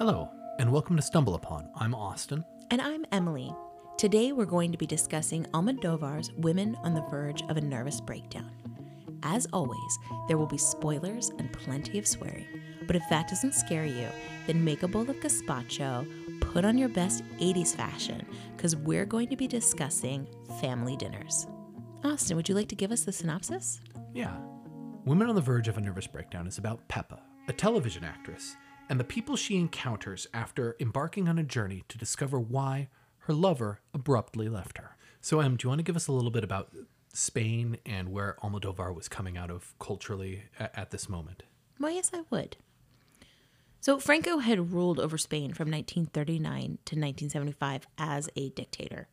Hello, and welcome to Stumble Upon. I'm Austin. And I'm Emily. Today we're going to be discussing Almodovar's Women on the Verge of a Nervous Breakdown. As always, there will be spoilers and plenty of swearing. But if that doesn't scare you, then make a bowl of gazpacho, put on your best 80s fashion, because we're going to be discussing family dinners. Austin, would you like to give us the synopsis? Yeah. Women on the Verge of a Nervous Breakdown is about Pepa, a television actress, and the people she encounters after embarking on a journey to discover why her lover abruptly left her. So, Em, do you want to give us a little bit about Spain and where Almodovar was coming out of culturally at, this moment? Well, yes, I would. So, Franco had ruled over Spain from 1939 to 1975 as a dictator,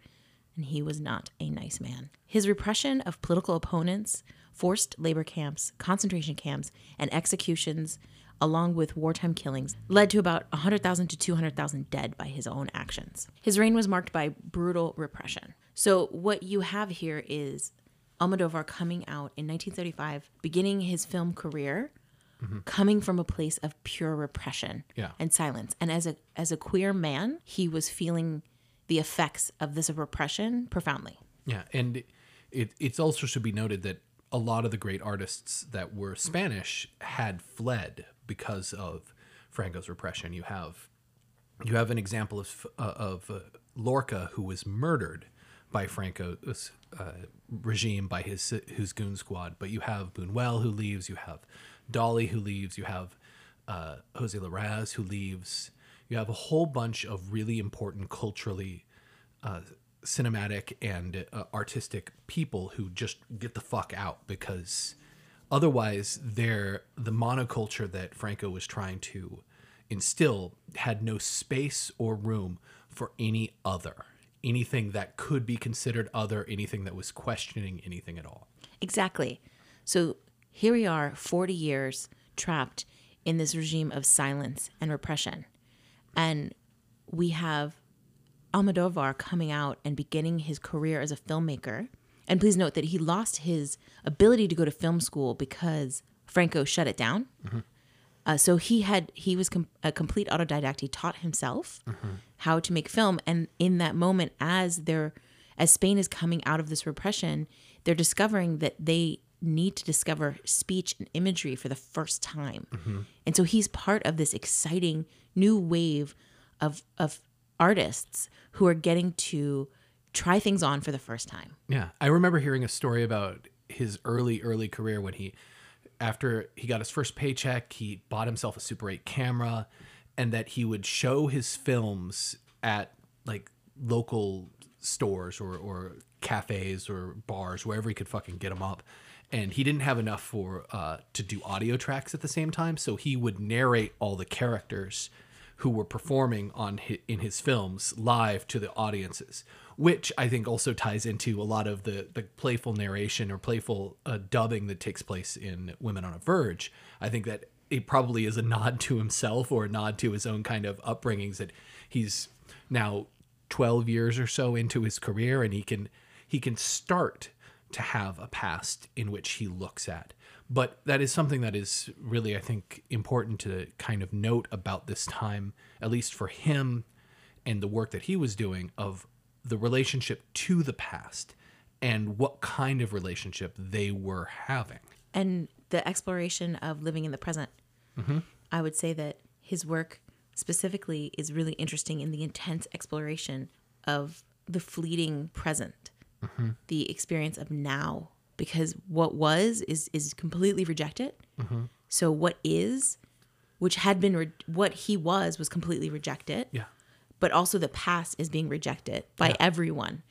and he was not a nice man. His repression of political opponents, forced labor camps, concentration camps, and executions, along with wartime killings, led to about 100,000 to 200,000 dead by his own actions. His reign was marked by brutal repression. So, what you have here is Almodovar coming out in 1935, beginning his film career, mm-hmm. coming from a place of pure repression Yeah. and silence. And as a as a queer man, he was feeling the effects of this repression profoundly. Yeah, and it it's also should be noted that a lot of the great artists that were Spanish had fled because of Franco's repression. You have you have an example of uh, of uh, Lorca who was murdered by Franco's uh, regime by his his goon squad, but you have Buñuel who leaves, you have Dalí who leaves, you have uh, Jose Larraz who leaves. You have a whole bunch of really important culturally uh, cinematic and uh, artistic people who just get the fuck out because otherwise they're the monoculture that Franco was trying to instill had no space or room for any other anything that could be considered other anything that was questioning anything at all Exactly. So here we are, 40 years trapped in this regime of silence and repression. And we have Almodovar coming out and beginning his career as a filmmaker. And please note that he lost his ability to go to film school because Franco shut it down. Mm-hmm. Uh, so he had he was com- a complete autodidact. He taught himself mm-hmm. how to make film, and in that moment, as they're as Spain is coming out of this repression, they're discovering that they need to discover speech and imagery for the first time, mm-hmm. and so he's part of this exciting new wave of of artists who are getting to try things on for the first time. Yeah, I remember hearing a story about his early early career when he after he got his first paycheck, he bought himself a Super 8 camera and that he would show his films at like local stores or or cafes or bars wherever he could fucking get them up. And he didn't have enough for uh, to do audio tracks at the same time, so he would narrate all the characters who were performing on hi in his films live to the audiences, which I think also ties into a lot of the the playful narration or playful uh, dubbing that takes place in Women on a Verge. I think that it probably is a nod to himself or a nod to his own kind of upbringings that he's now 12 years or so into his career and he can he can start to have a past in which he looks at but that is something that is really i think important to kind of note about this time at least for him and the work that he was doing of the relationship to the past and what kind of relationship they were having. And the exploration of living in the present. Mm-hmm. I would say that his work specifically is really interesting in the intense exploration of the fleeting present, mm-hmm. the experience of now, because what was is is completely rejected. Mm-hmm. So what is, which had been re- what he was, was completely rejected. Yeah but also the past is being rejected by everyone.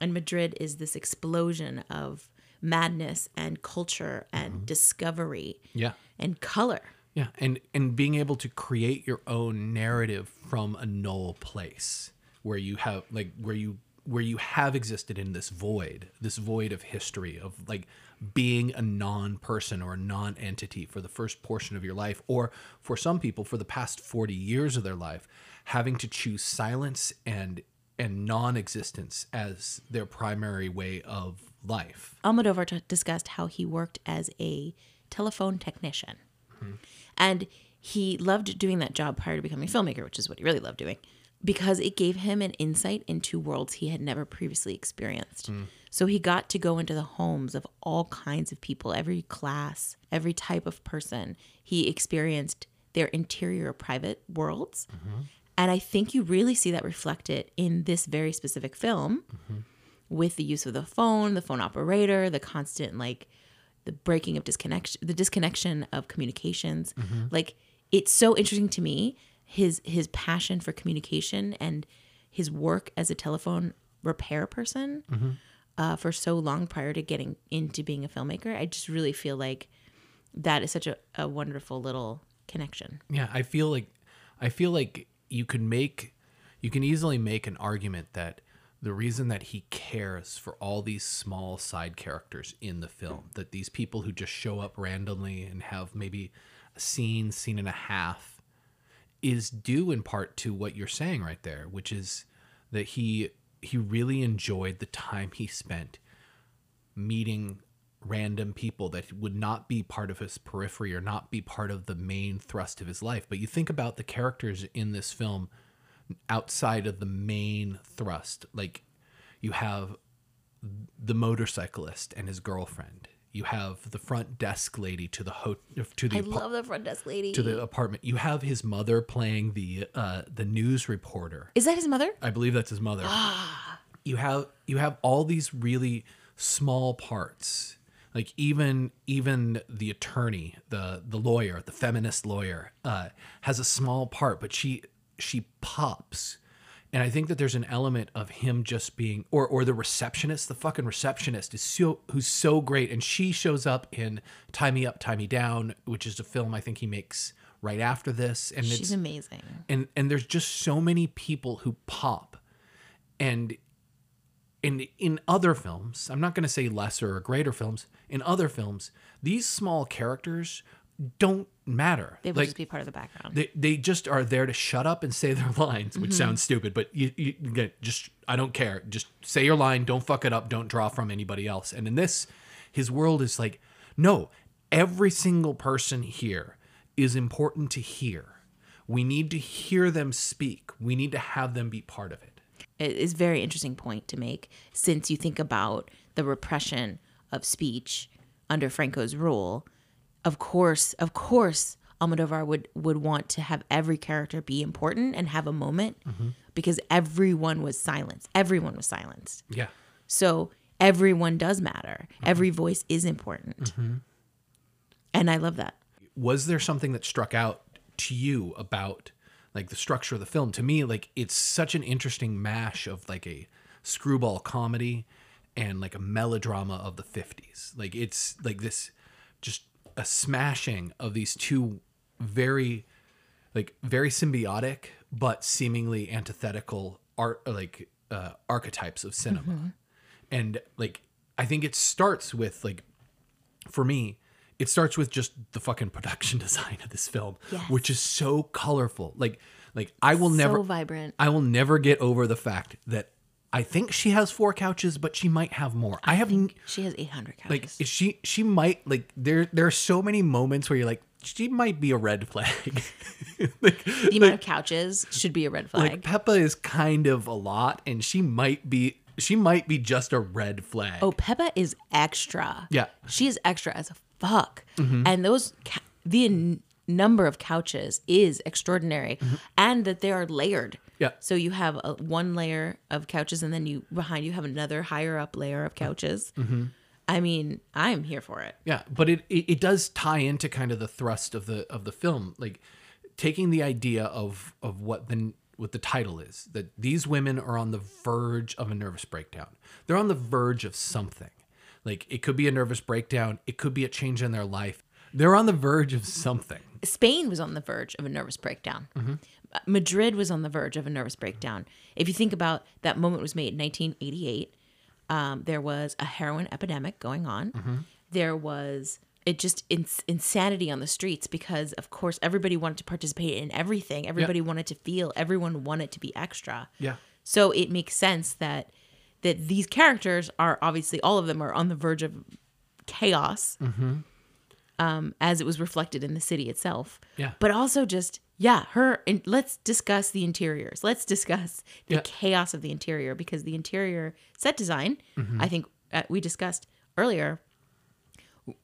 And Madrid is this explosion of madness and culture and mm-hmm. discovery yeah and color. Yeah, and and being able to create your own narrative from a null place where you have like where you where you have existed in this void, this void of history of like being a non-person or a non-entity for the first portion of your life or for some people for the past 40 years of their life having to choose silence and and non-existence as their primary way of life. Almodovar t- discussed how he worked as a telephone technician. Hmm. And he loved doing that job prior to becoming a filmmaker, which is what he really loved doing, because it gave him an insight into worlds he had never previously experienced. Hmm. So he got to go into the homes of all kinds of people, every class, every type of person. He experienced their interior private worlds. Mm-hmm. And I think you really see that reflected in this very specific film mm-hmm. with the use of the phone, the phone operator, the constant like the breaking of disconnection, the disconnection of communications. Mm-hmm. Like it's so interesting to me his his passion for communication and his work as a telephone repair person mm-hmm. uh, for so long prior to getting into being a filmmaker. I just really feel like that is such a, a wonderful little connection. Yeah, I feel like I feel like you could make you can easily make an argument that the reason that he cares for all these small side characters in the film, that these people who just show up randomly and have maybe a scene, scene and a half, is due in part to what you're saying right there, which is that he he really enjoyed the time he spent meeting random people that would not be part of his periphery or not be part of the main thrust of his life. But you think about the characters in this film outside of the main thrust. Like you have the motorcyclist and his girlfriend. You have the front desk lady to the ho- to the I love the front desk lady. to the apartment. You have his mother playing the uh, the news reporter. is that his mother? I believe that's his mother. you have you have all these really small parts. Like even even the attorney, the the lawyer, the feminist lawyer, uh, has a small part, but she she pops. And I think that there's an element of him just being, or or the receptionist, the fucking receptionist is so who's so great, and she shows up in "Tie Me Up, Tie Me Down," which is a film I think he makes right after this, and She's it's amazing. and and there's just so many people who pop and in in other films i'm not going to say lesser or greater films in other films these small characters don't matter. They would like just be part of the background. they, they just are there to shut up and say their lines which mm-hmm. sounds stupid but you, you again, just i don't care. Just say your line don't fuck it up don't draw from anybody else. And in this his world is like no every single person here is important to hear. We need to hear them speak. We need to have them be part of it is a very interesting point to make since you think about the repression of speech under Franco's rule. Of course, of course, Almodovar would would want to have every character be important and have a moment mm-hmm. because everyone was silenced. Everyone was silenced. yeah So everyone does matter. Mm-hmm. Every voice is important. Mm-hmm. And I love that. was there something that struck out to you about like the structure of the film. To me like it's such an interesting mash of like a screwball comedy and like a melodrama of the 50s like it's like this just a smashing of these two very like very symbiotic but seemingly antithetical art like uh, archetypes of cinema. And like i think it starts with like for me, it starts with just the fucking production design of this film, Yes. which is so colorful. Like, like I will never, so vibrant. I will never get over the fact that I think she has four couches, but she might have more. I, have n- She has 800 couches. like she she might like there there are so many moments where you're like she might be a red flag. like, the amount of couches should be a red flag. like Pepa is kind of a lot, and she might be she might be just a red flag. Oh, Pepa is extra. Yeah. She is extra as fuck. Mm-hmm. And those, ca- the n- number of couches is extraordinary. Mm-hmm. And that they are layered. Yeah. So you have a, one layer of couches and then you, behind you have another higher up layer of couches. Mm-hmm. I mean, I'm here for it. Yeah, but it, it it does tie into kind of the thrust of the of the film, like taking the idea of of what the what the title is that these women are on the verge of a nervous breakdown. They're on the verge of something. Like it could be a nervous breakdown, it could be a change in their life. They're on the verge of something. Spain was on the verge of a nervous breakdown. Madrid was on the verge of a nervous breakdown. If you think about that moment was made in 1988, um, there was a heroin epidemic going on. There was it just ins- insanity on the streets because, of course, everybody wanted to participate in everything. Everybody wanted to feel. Everyone wanted to be extra. Yeah. So it makes sense that that these characters are obviously all of them are on the verge of chaos. um, as it was reflected in the city itself. Yeah. But also just yeah, her. And let's discuss the interiors. Let's discuss the Yeah. chaos of the interior because the interior set design, Mm-hmm. I think uh, we discussed earlier,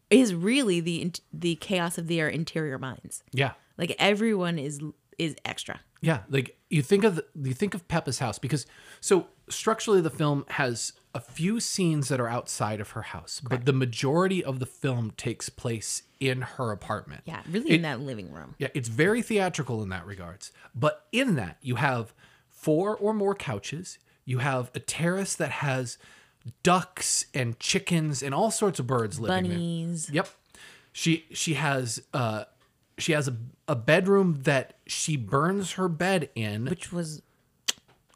is really the the chaos of their interior minds. Yeah. Like everyone is is extra. Yeah, like you think of the, you think of Pepa's house because so structurally the film has a few scenes that are outside of her house, but the majority of the film takes place in her apartment. Yeah, really in that living room. Yeah, it's very theatrical in that regards. But in that, you have four or more couches. You have a terrace that has ducks and chickens and all sorts of birds living there. Bunnies. Yep. She she has uh she has a, a bedroom that she burns her bed in, which was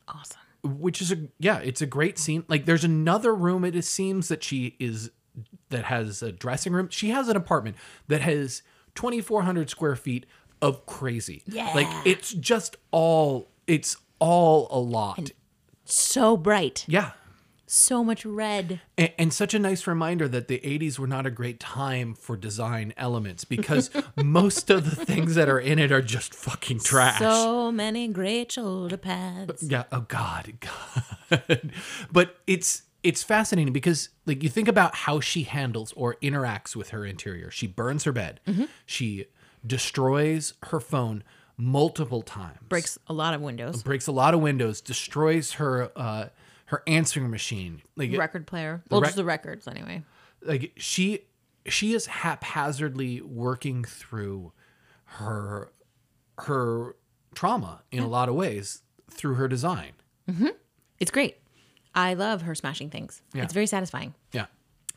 awesome. which is a yeah, it's a great scene. Like there's another room it seems that she is that has a dressing room. She has an apartment that has 2400 square feet of crazy. Yeah. Like it's just all it's all a lot. So bright. yeah. So much red. And, and such a nice reminder that the 80s were not a great time for design elements because most of the things that are in it are just fucking trash. So many great shoulder pads. Yeah. Oh God. God. but it's it's fascinating because like you think about how she handles or interacts with her interior. She burns her bed. She destroys her phone multiple times. Breaks a lot of windows. breaks a lot of windows. Destroys her uh her answering machine. Like Record player. Well, rec- just the records anyway. like she she is haphazardly working through her her trauma in a lot of ways through her design. Mm-hmm. It's great. I love her smashing things. Yeah. It's very satisfying Yeah.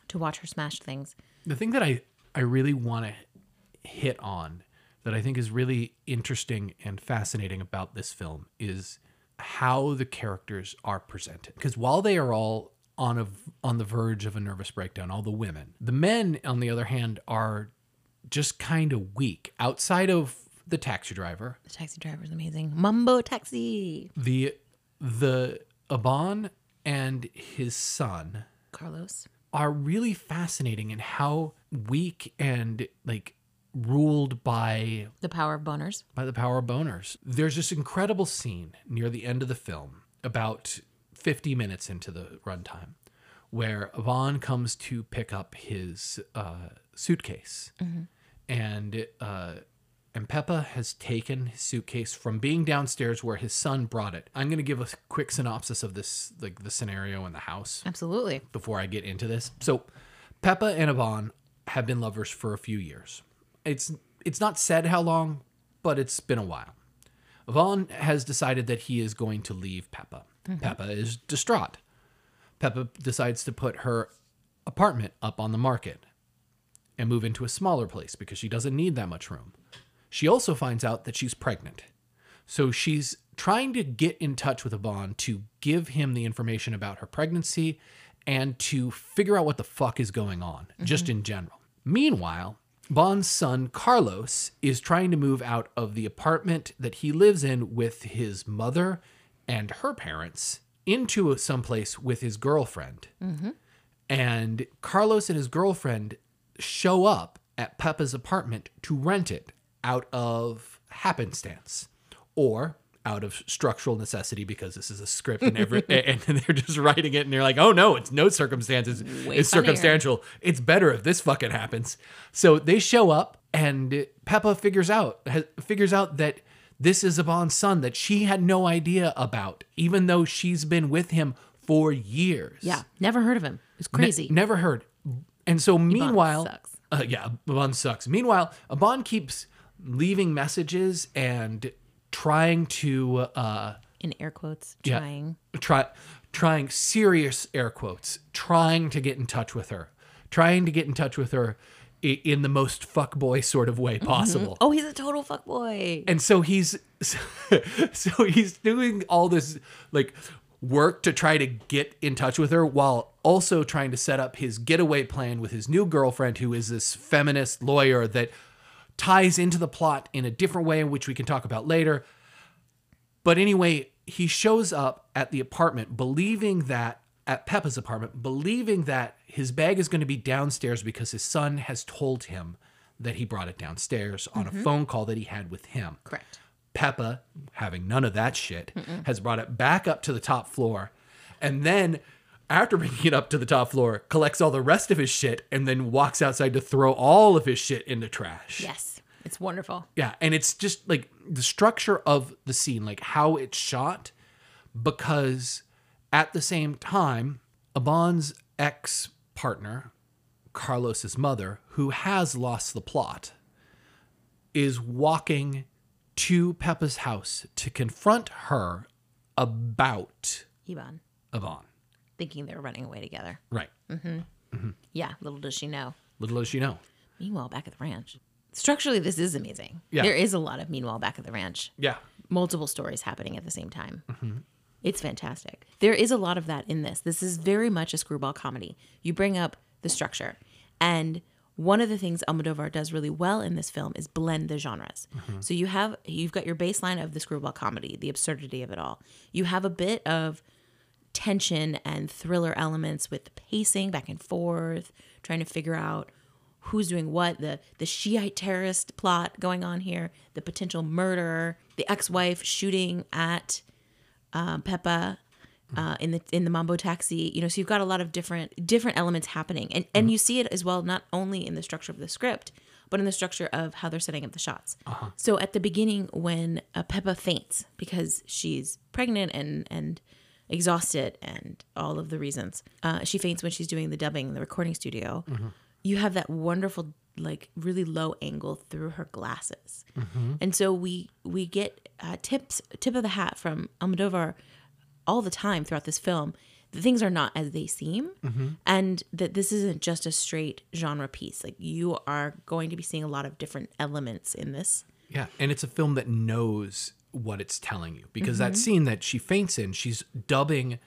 to watch her smash things. The thing that I I really want to hit on that I think is really interesting and fascinating about this film is how the characters are presented. Because while they are all on a on the verge of a nervous breakdown, all the women, the men on the other hand are just kind of weak outside of the taxi driver. The taxi driver is amazing. Mambo taxi. The the Iván and his son Carlos. are really fascinating in how weak and like ruled by The power of boners. by the power of boners. There's this incredible scene near the end of the film, about 50 minutes into the runtime, where Vaughn comes to pick up his uh, suitcase, and uh, and Pepa has taken his suitcase from being downstairs where his son brought it. I'm gonna give a quick synopsis of this, like the scenario in the house Absolutely. before I get into this. So, Pepa and Iván have been lovers for a few years. It's it's not said how long, but it's been a while. Iván has decided that he is going to leave Pepa. Mm-hmm. Pepa is distraught. Pepa decides to put her apartment up on the market and move into a smaller place because she doesn't need that much room. She also finds out that she's pregnant. So she's trying to get in touch with Iván to give him the information about her pregnancy and to figure out what the fuck is going on, just mm-hmm. in general. Meanwhile, Bond's son, Carlos, is trying to move out of the apartment that he lives in with his mother and her parents into someplace with his girlfriend. Mm-hmm. And Carlos and his girlfriend show up at Pepa's apartment to rent it out of happenstance or out of structural necessity because this is a script and every and they're just writing it and they're like, oh no, it's no circumstances. Way it's funnier. circumstantial. It's better if this fucking happens. So they show up and Pepa figures out has, figures out that this is Iván's son that she had no idea about, even though she's been with him for years. Yeah. Never heard of him. It's Ne- crazy. never heard. And so meanwhile, sucks. Uh, yeah, Iván sucks. Meanwhile, Iván keeps leaving messages and trying to uh, In air quotes, Yeah. trying. try trying serious air quotes, trying to get in touch with her, trying to get in touch with her in the most fuckboy sort of way possible. Oh, he's a total fuckboy. And so he's so he's doing all this like work to try to get in touch with her while also trying to set up his getaway plan with his new girlfriend who is this feminist lawyer that ties into the plot in a different way which we can talk about later. But anyway, he shows up at the apartment believing that at Pepa's apartment believing that his bag is going to be downstairs because his son has told him that he brought it downstairs on a mm-hmm. phone call that he had with him. Correct. Pepa, having none of that shit, has brought it back up to the top floor. And then, after bringing it up to the top floor, collects all the rest of his shit and then walks outside to throw all of his shit in the trash. Yes. It's wonderful. Yeah. And it's just like the structure of the scene, like how it's shot, because at the same time, Iván's ex partner, Carlos's mother, who has lost the plot, is walking to Pepa's house to confront her about Iván, Avon. Thinking they were running away together. Right. Mm-hmm. mm-hmm Yeah, little does she know. Little does she know. Meanwhile, back at the ranch. Structurally, this is amazing. Yeah. There is a lot of meanwhile back at the ranch. Yeah. multiple stories happening at the same time. Mm-hmm. It's fantastic. There is a lot of that in this. This is very much a screwball comedy. You bring up the structure. And one of the things Almodovar does really well in this film is blend the genres. Mm-hmm. So you have you've got your baseline of the screwball comedy, the absurdity of it all. You have a bit of tension and thriller elements with the pacing back and forth, trying to figure out who's doing what, the the Shiite terrorist plot going on here, the potential murder, the ex-wife shooting at um, Pepa uh, in the in the Mambo taxi. You know, so you've got a lot of different different elements happening, and and you see it as well not only in the structure of the script, but in the structure of how they're setting up the shots. So at the beginning, when uh, Pepa faints because she's pregnant and and exhausted and all of the reasons, uh, she faints when she's doing the dubbing in the recording studio. You have that wonderful like really low angle through her glasses. And so we we get uh, tips tip of the hat from almodovar all the time throughout this film. That things are not as they seem. And that this isn't just a straight genre piece. Like you are going to be seeing a lot of different elements in this. Yeah, and it's a film that knows what it's telling you because that mm-hmm. scene that she faints in, she's dubbing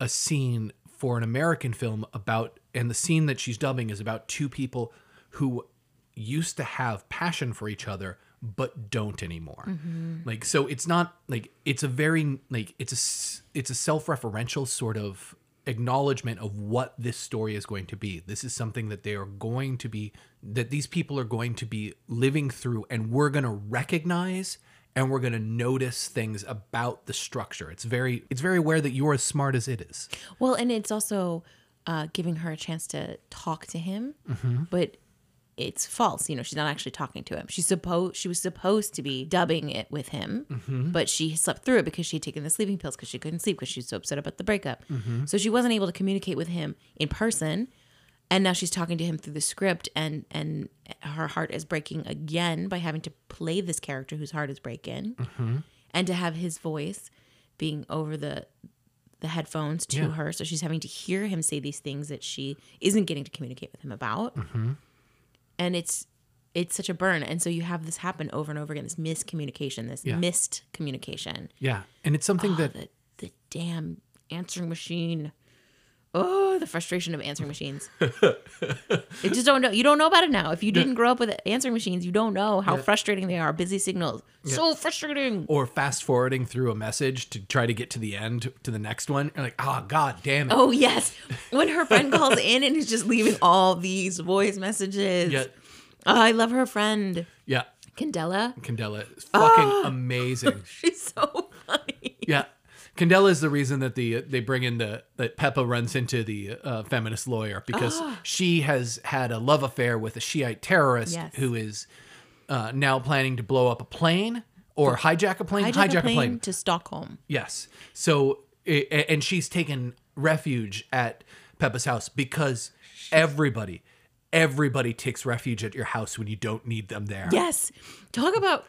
a scene for an American film about, and the scene that she's dubbing is about two people who used to have passion for each other but don't anymore. Mm-hmm. Like so it's not like it's a very like it's a it's a self-referential sort of acknowledgement of what this story is going to be. This is something that they are going to be that these people are going to be living through and we're going to recognize and we're going to notice things about the structure. It's very it's very aware that you're as smart as it is. well and it's also uh, giving her a chance to talk to him mm-hmm. but it's false. You know she's not actually talking to him. She's supposed she was supposed to be dubbing it with him mm-hmm. but she slept through it because she had taken the sleeping pills because she couldn't sleep because she was so upset about the breakup. Mm-hmm. So she wasn't able to communicate with him in person and now she's talking to him through the script and and her heart is breaking again by having to play this character whose heart is breaking. Mm-hmm. And to have his voice being over the the headphones to Yeah. her. So she's having to hear him say these things that she isn't getting to communicate with him about. Mm-hmm. And it's it's such a burn. And so you have this happen over and over again this miscommunication this Yeah. missed communication. Yeah, and it's something ah, that the, the damn answering machine oh the frustration of answering machines you just don't know you don't know about it now if you didn't grow up with answering machines you don't know how frustrating they are busy signals so frustrating or fast forwarding through a message to try to get to the end to the next one. You're like, oh god damn it. Oh yes, when her friend calls in and is just leaving all these voice messages. Yeah. Oh, I love her friend Yeah. Candela. Candela is fucking ah. amazing. She's so funny. Yeah. Candela is the reason that the they bring in the that Pepa runs into the uh, feminist lawyer because she has had a love affair with a Shiite terrorist Yes. who is uh, now planning to blow up a plane or hijack a plane. Hijack, a, plane to Stockholm. Yes. So a- and she's taken refuge at Pepa's house because everybody everybody takes refuge at your house when you don't need them there. Yes. Talk about.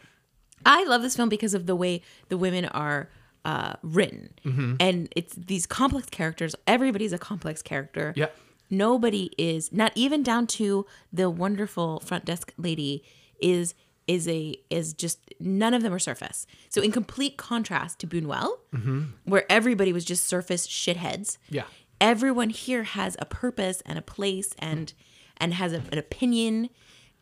I love this film because of the way the women are uh, written, Mm-hmm. and it's these complex characters. Everybody's a complex character. Yeah. Nobody is not even down to the wonderful front desk lady is is a is just none of them are surface. So in complete contrast to Buñuel, where everybody was just surface shitheads. Yeah. Everyone here has a purpose and a place and and has a, an opinion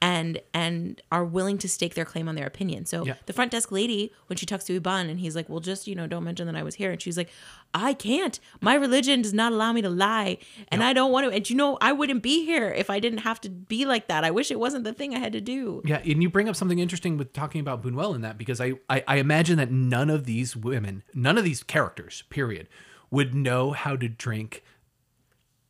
and and are willing to stake their claim on their opinion. So Yeah. the front desk lady, when she talks to Iván and he's like, Well, just, you know, don't mention that I was here. And she's like, I can't. My religion does not allow me to lie. And I don't want to. And you know, I wouldn't be here if I didn't have to be like that. I wish it wasn't the thing I had to do. Yeah, and you bring up something interesting with talking about Buñuel in that because I, I I imagine that none of these women, none of these characters, period, would know how to drink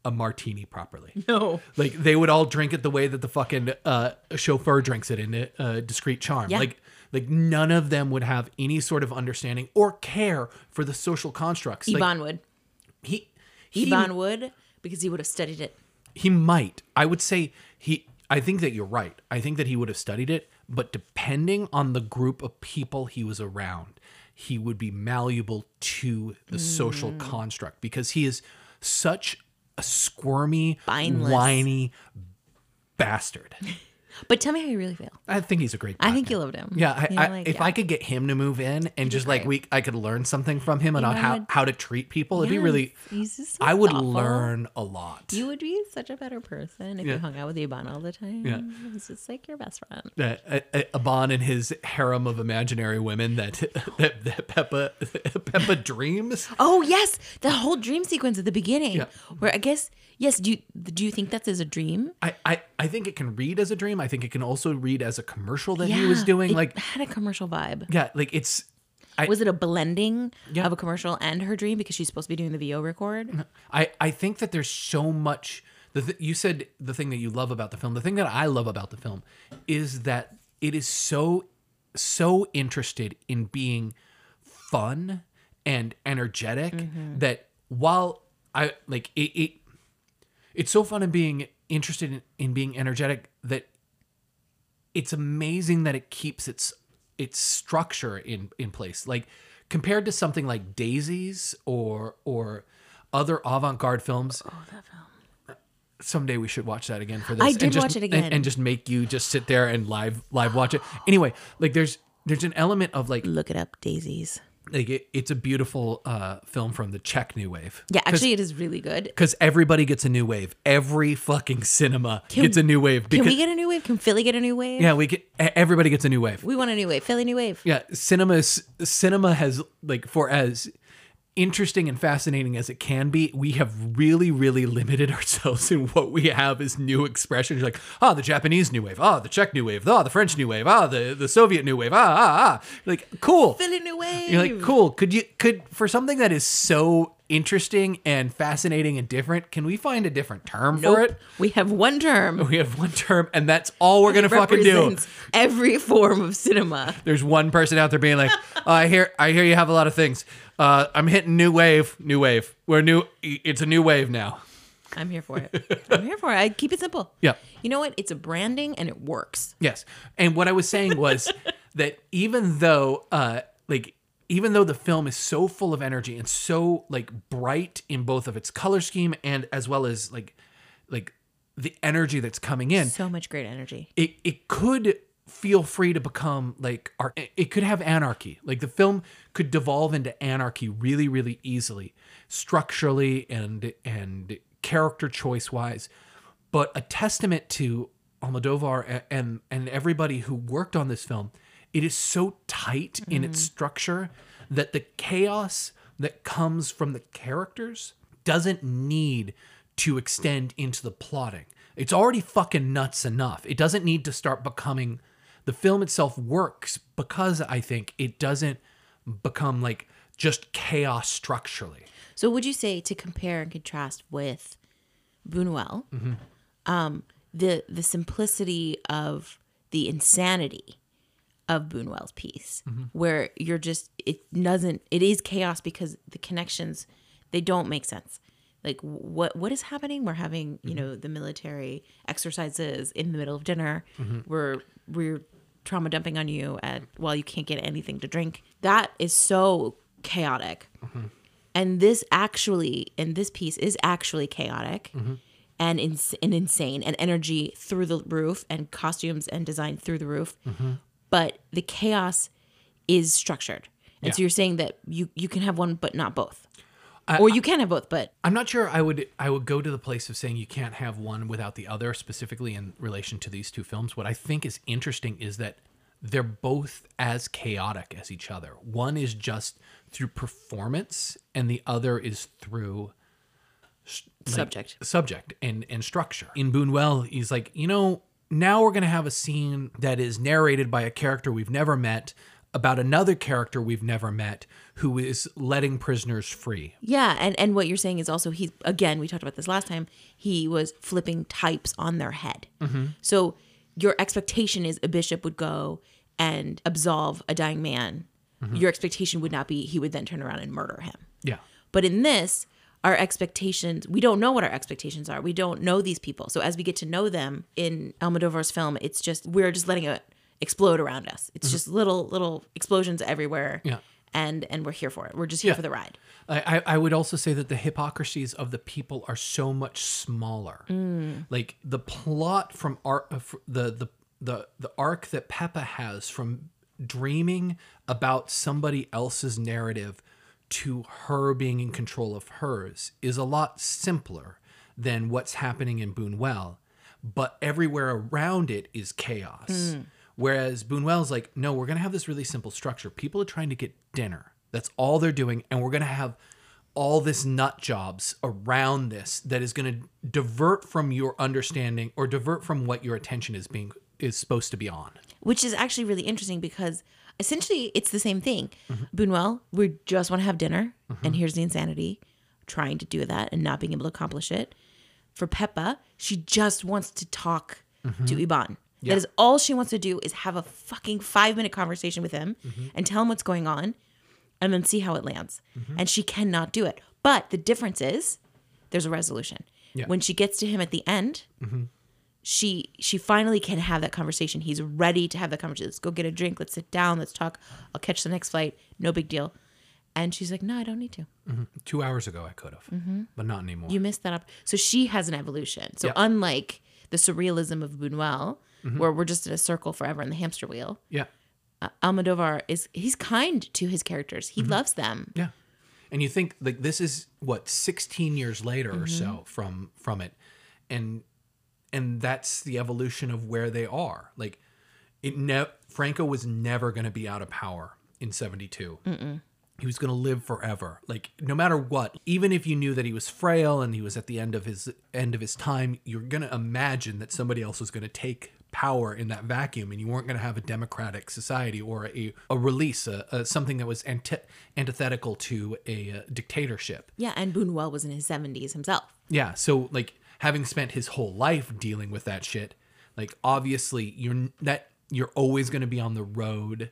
a martini properly. No. Like they would all drink it the way that the fucking uh, chauffeur drinks it in a uh, discreet charm. Yeah. Like like none of them would have any sort of understanding or care for the social constructs. Like, would. he he Iván would because he would have studied it. he might. I would say he. I think that you're right. I think that he would have studied it, but depending on the group of people he was around, he would be malleable to the social Mm. construct because he is such a squirmy, Spineless. whiny bastard. But tell me how you really feel. I think he's a great. I think you loved him. Yeah, I, I, like, if yeah. I could get him to move in and just like we, I could learn something from him and on how, how to treat people. It'd be really. he's just so I would learn a lot. You would be such a better person if Yeah. you hung out with Iván all the time. Yeah. It's just like your best friend. uh, Iván and his harem of imaginary women that that, that Pepa Pepa dreams. Oh yes, the whole dream sequence at the beginning, Yeah. where I guess yes. Do you do you think that's as a dream? I, I I think it can read as a dream. I think it can also read as a commercial that he was doing. it Like had a commercial vibe. yeah, like it's I- Was it a blending Yeah. of a commercial and her dream because she's supposed to be doing the VO record? I I think that there's so much. The th- you said the thing that you love about the film. The thing that I love about the film is that it is so so interested in being fun and energetic mm-hmm. that while I like it, it it's so fun in being interested in, in being energetic that it's amazing that it keeps its its structure in in place like compared to something like daisies or or other avant-garde films Oh, that film. someday we should watch that again for this I did and just, watch it and- again. and, just make you just sit there and live live watch it anyway like there's there's an element of like Look it up, Daisies. Like it, it's a beautiful uh film from the czech new wave Yeah, actually, it is really good. because everybody gets a new wave every fucking cinema gets a new wave Can we get a new wave? Can Philly get a new wave? yeah we get everybody gets a new wave We want a new wave. Philly new wave. yeah cinema is, cinema has like for as interesting and fascinating as it can be we have really really limited ourselves in what we have as new expressions. Like ah the japanese new wave ah the czech new wave ah the french new wave ah the, the soviet new wave ah ah ah. Like cool. Philly new wave. you're like cool. Could you could for something that is so interesting and fascinating and different can we find a different term for it We have one term. we have one term and that's all we're gonna fucking do every form of cinema. there's one person out there being like, oh, I hear, I hear you have a lot of things. Uh, I'm hitting new wave, new wave. We're new. It's a new wave now. I'm here for it. I'm here for it. I keep it simple. Yeah. You know what? It's a branding and it works. Yes. And what I was saying was that even though, uh, like, even though the film is so full of energy and so like bright in both of its color scheme and as well as like, like the energy that's coming in, So much great energy. it it could feel free to become like it could have anarchy like the film could devolve into anarchy really really easily structurally and and character choice wise but a testament to Almodovar and and everybody who worked on this film it is so tight in its structure that the chaos that comes from the characters doesn't need to extend into the plotting. It's already fucking nuts enough. It doesn't need to start becoming the film itself works because I think it doesn't become like just chaos structurally. So would you say to compare and contrast with Buñuel, Mm-hmm. um, the the simplicity of the insanity of Buñuel's piece, Mm-hmm. where you're just it doesn't it is chaos because the connections they don't make sense. Like what what is happening? We're having you Mm-hmm. know the military exercises in the middle of dinner. Mm-hmm. We're we're trauma dumping on you at while you can't get anything to drink. That is so chaotic and this actually and this piece is actually chaotic and, ins- and insane and energy through the roof and costumes and design through the roof but the chaos is structured and so you're saying that you you can have one but not both or you can have both, but I'm not sure I would I would go to the place of saying you can't have one without the other specifically in relation to these two films. What I think is interesting is that they're both as chaotic as each other. One is just through performance and the other is through like, Subject. subject and and structure. In Buñuel, he's like, you know, now we're gonna have a scene that is narrated by a character we've never met about another character we've never met who is letting prisoners free. yeah, and and what you're saying is also he again we talked about this last time. He was flipping types on their head. Mm-hmm. So your expectation is a bishop would go and absolve a dying man. Mm-hmm. Your expectation would not be he would then turn around and murder him. Yeah. But in this, our expectations, we don't know what our expectations are. We don't know these people. So as we get to know them in Almodovar's film, it's just we're just letting it explode around us. It's just little little explosions everywhere. Yeah. And and we're here for it. We're just here Yeah. for the ride. I, I would also say that the hypocrisies of the people are so much smaller. Like the plot from art, uh, the the the the arc that Pepa has from dreaming about somebody else's narrative to her being in control of hers is a lot simpler than what's happening in Buñuel. But everywhere around it is chaos. Hmm. Whereas Buñuel's like, no, we're going to have this really simple structure. People are trying to get dinner. That's all they're doing. And we're going to have all this nut jobs around this that is going to divert from your understanding or divert from what your attention is being is supposed to be on. Which is actually really interesting because essentially it's the same thing. Mm-hmm. Buñuel, we just want to have dinner, and here's the insanity trying to do that and not being able to accomplish it. For Pepa, she just wants to talk to Iván. Mm-hmm. Yeah. That is all she wants to do is have a fucking five minute conversation with him Mm-hmm. and tell him what's going on and then see how it lands. Mm-hmm. And she cannot do it. But the difference is there's a resolution. Yeah. Mm-hmm. When she gets to him at the end, she she finally can have that conversation. He's ready to have that conversation. Let's go get a drink. Let's sit down. Let's talk. I'll catch the next flight. No big deal. And she's like, no, I don't need to. Two hours ago, I could have, but not anymore. You missed that up. So she has an evolution. So Yeah. unlike the surrealism of Buñuel, Mm-hmm. where we're just in a circle forever in the hamster wheel, yeah. uh, Almodovar is he's kind to his characters. Mm-hmm. He loves them. Yeah. And you think like this is what 16 years later or so from from it. And and that's the evolution of where they are. Like it ne- Franco was never going to be out of power in 72. He was going to live forever. Like no matter what, even if you knew that he was frail and he was at the end of his end of his time, you're going to imagine that somebody else was going to take power in that vacuum and you weren't going to have a democratic society or a, a release a, a something that was anti- antithetical to a, uh dictatorship Yeah, and Buñuel was in his seventies himself. yeah so like having spent his whole life dealing with that shit like obviously you're that you're always going to be on the road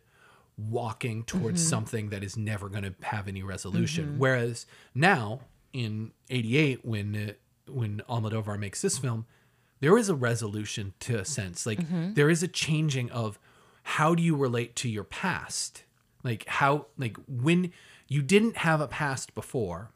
walking towards mm-hmm. something that is never going to have any resolution. Mm-hmm. Whereas now in 88 when uh, when Almodovar makes this film there is a resolution to a sense. Like mm-hmm. there is a changing of how do you relate to your past? Like how like when you didn't have a past before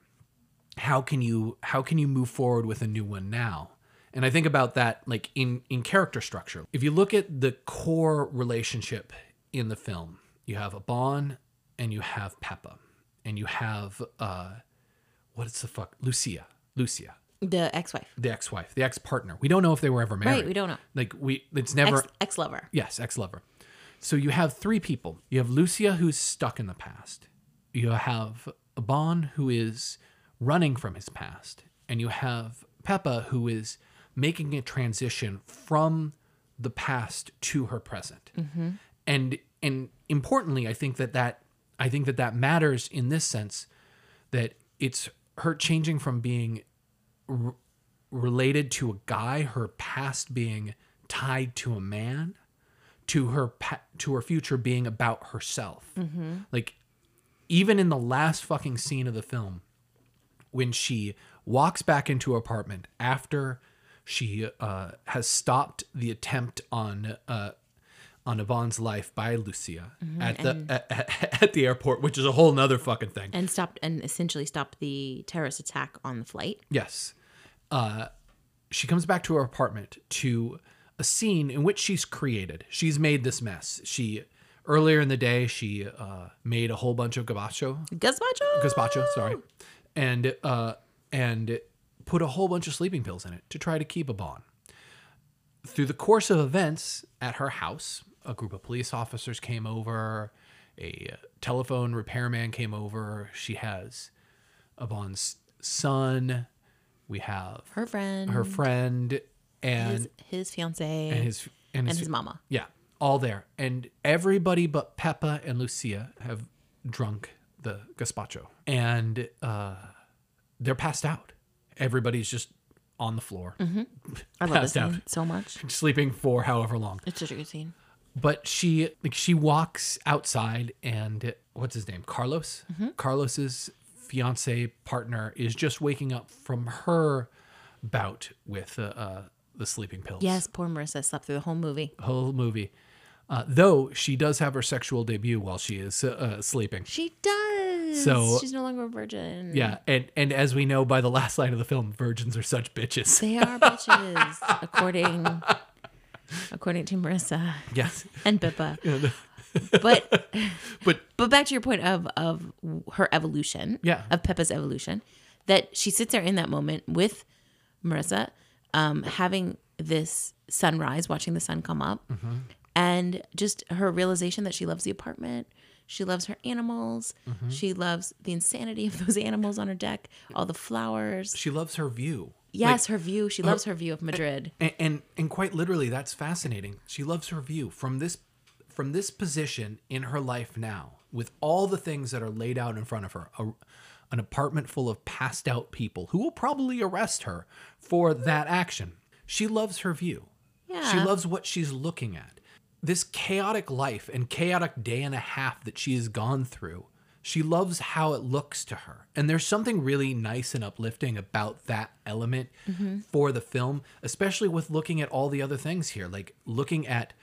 how can you how can you move forward with a new one now and i think about that like in in character structure if you look at the core relationship in the film you have a Bon and you have Pepa and you have uh what is the fuck Lucia Lucia The ex-wife, the ex-wife the ex-partner we don't know if they were ever married right we don't know. like we it's never ex ex-lover. Yes, ex lover. So you have three people. You have Lucia, who's stuck in the past. You have Bon, who is running from his past. And you have Pepa, who is making a transition from the past to her present. Mm-hmm. And and importantly, I think that that I think that that matters in this sense that it's her changing from being r- related to a guy, her past being tied to a man, to her pa- to her future being about herself. Mm-hmm. Like even in the last fucking scene of the film, when she walks back into her apartment after she uh, has stopped the attempt on uh, on Iván's life by Lucia at the at, at the airport, which is a whole nother fucking thing. And stopped and essentially stopped the terrorist attack on the flight. Yes. Uh, she comes back to her apartment to a scene in which she's created. She's made this mess. She earlier in the day she uh, made a whole bunch of gazpacho, Gazpacho. gazpacho, sorry, and uh, and put a whole bunch of sleeping pills in it to try to keep Iván. Through the course of events at her house, a group of police officers came over, a uh, telephone repairman came over. She has Iván's son. We have Her friend, her friend and his, his fiance, and his and his, and his mama. yeah, all there. And everybody but Pepa and Lucia have drunk the gazpacho. And uh, they're passed out. Everybody's just on the floor, Mm-hmm. I love this Passed out. scene so much. sleeping for however long. It's such a good scene. But she like she walks outside and what's his name? Carlos? Mm-hmm. Carlos's fiance partner is just waking up from her bout with uh, uh, the sleeping pills. Yes, poor Marisa slept through the whole movie. whole movie. Uh, though she does have her sexual debut while she is uh, sleeping. She does. So- she's no longer a virgin. Yeah, and and as we know by the last line of the film, virgins are such bitches. They are bitches, according according to Marisa Yes, and Pepa. But but but back to your point of of her evolution, Yeah. of Pepa's evolution, that she sits there in that moment with Marisa, um, having this sunrise, watching the sun come up, Mm-hmm. And just her realization that she loves the apartment. She loves her animals. Mm-hmm. She loves the insanity of those animals on her deck, all the flowers. she loves her view. Yes, her view. She loves her view of Madrid. and, and and quite literally, that's fascinating. She loves her view from this from this position in her life now, with all the things that are laid out in front of her. A, an apartment full of passed out people who will probably arrest her for that action. She loves her view. Yeah. She loves what she's looking at. This chaotic life and chaotic day and a half that she has gone through, she loves how it looks to her. And there's something really nice and uplifting about that element mm-hmm. for the film, especially with looking at all the other things here, like looking at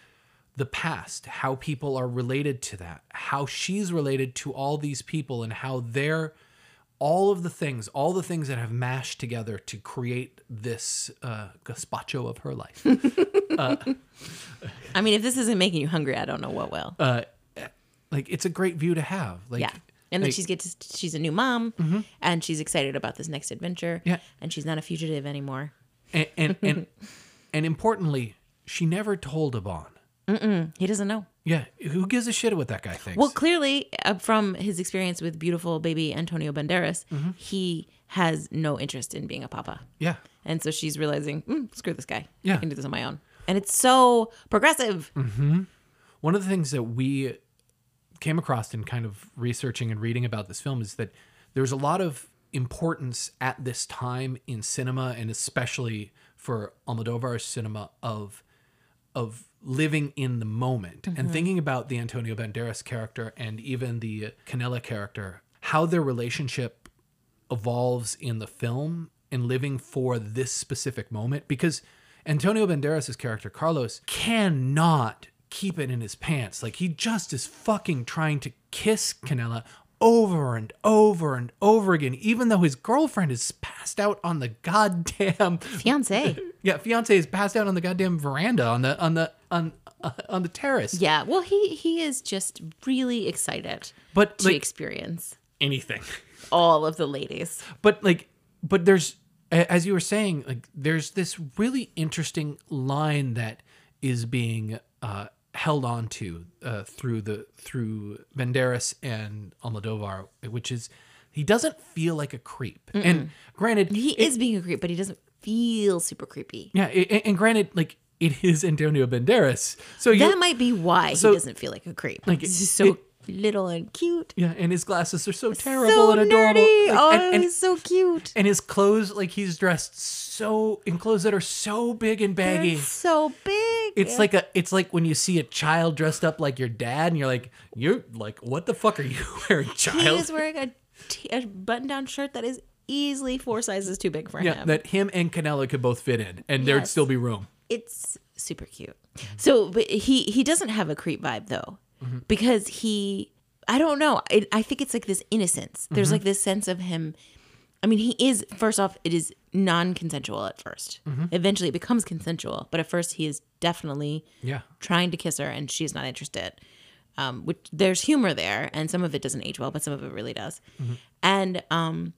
the past, how people are related to that, how she's related to all these people, and how they're all of the things, all the things that have mashed together to create this uh, gazpacho of her life. I mean, if this isn't making you hungry, I don't know what will. like it's a great view to have. Like, yeah. And then like- she's gets she's a new mom, and she's excited about this next adventure. Yeah. And she's not a fugitive anymore. and and and, and importantly, she never told Iván. He doesn't know. Yeah, who gives a shit what that guy thinks? Well, clearly, uh, from his experience with beautiful baby Antonio Banderas, Mm-hmm. he has no interest in being a papa. yeah, And so she's realizing, mm, screw this guy. Yeah. I can do this on my own. And it's so progressive. one of the things that we came across in kind of researching and reading about this film is that there's a lot of importance at this time in cinema and especially for Almodovar's cinema of of living in the moment and mm-hmm. thinking about the Antonio Banderas character and even the Candela character how their relationship evolves in the film and living for this specific moment because Antonio Banderas' character Carlos cannot keep it in his pants. Like he just is fucking trying to kiss Candela over and over and over again, even though his girlfriend is passed out on the goddamn Fiance. yeah, fiance is passed out on the goddamn veranda on the on the on uh, on the terrace. yeah. Well, he he is just really excited But to like experience anything. all of the ladies. but like but there's as you were saying like there's this really interesting line that is being uh held on to uh through the through Banderas and Almodovar which is he doesn't feel like a creep and granted He it- is being a creep, but he doesn't feel super creepy. yeah and, and granted like it is Antonio Banderas so you That might be why so- he doesn't feel like a creep. Like, it- so little and cute. yeah and his glasses are so terrible so and adorable nerdy. Like, oh, and, and, oh, he's so cute. and his clothes like he's dressed so in clothes that are so big and baggy They're so big. It's like a it's like when you see a child dressed up like your dad and you're like, you're like, what the fuck are you wearing, child? he is wearing a, t- a button-down shirt that is easily four sizes too big for yeah, him. that him and Candela could both fit in and there'd still be room. it's super cute. So, but he he doesn't have a creep vibe though, Mm-hmm. because he I don't know. I, I think it's like this innocence. There's Mm-hmm. like this sense of him. I mean, he is first off, it is non-consensual at 1st Mm-hmm. Eventually, it becomes consensual, but at first, he is definitely Yeah. trying to kiss her, and she's not interested. Um, which there's humor there, and some of it doesn't age well, but some of it really does. Mm-hmm. And um,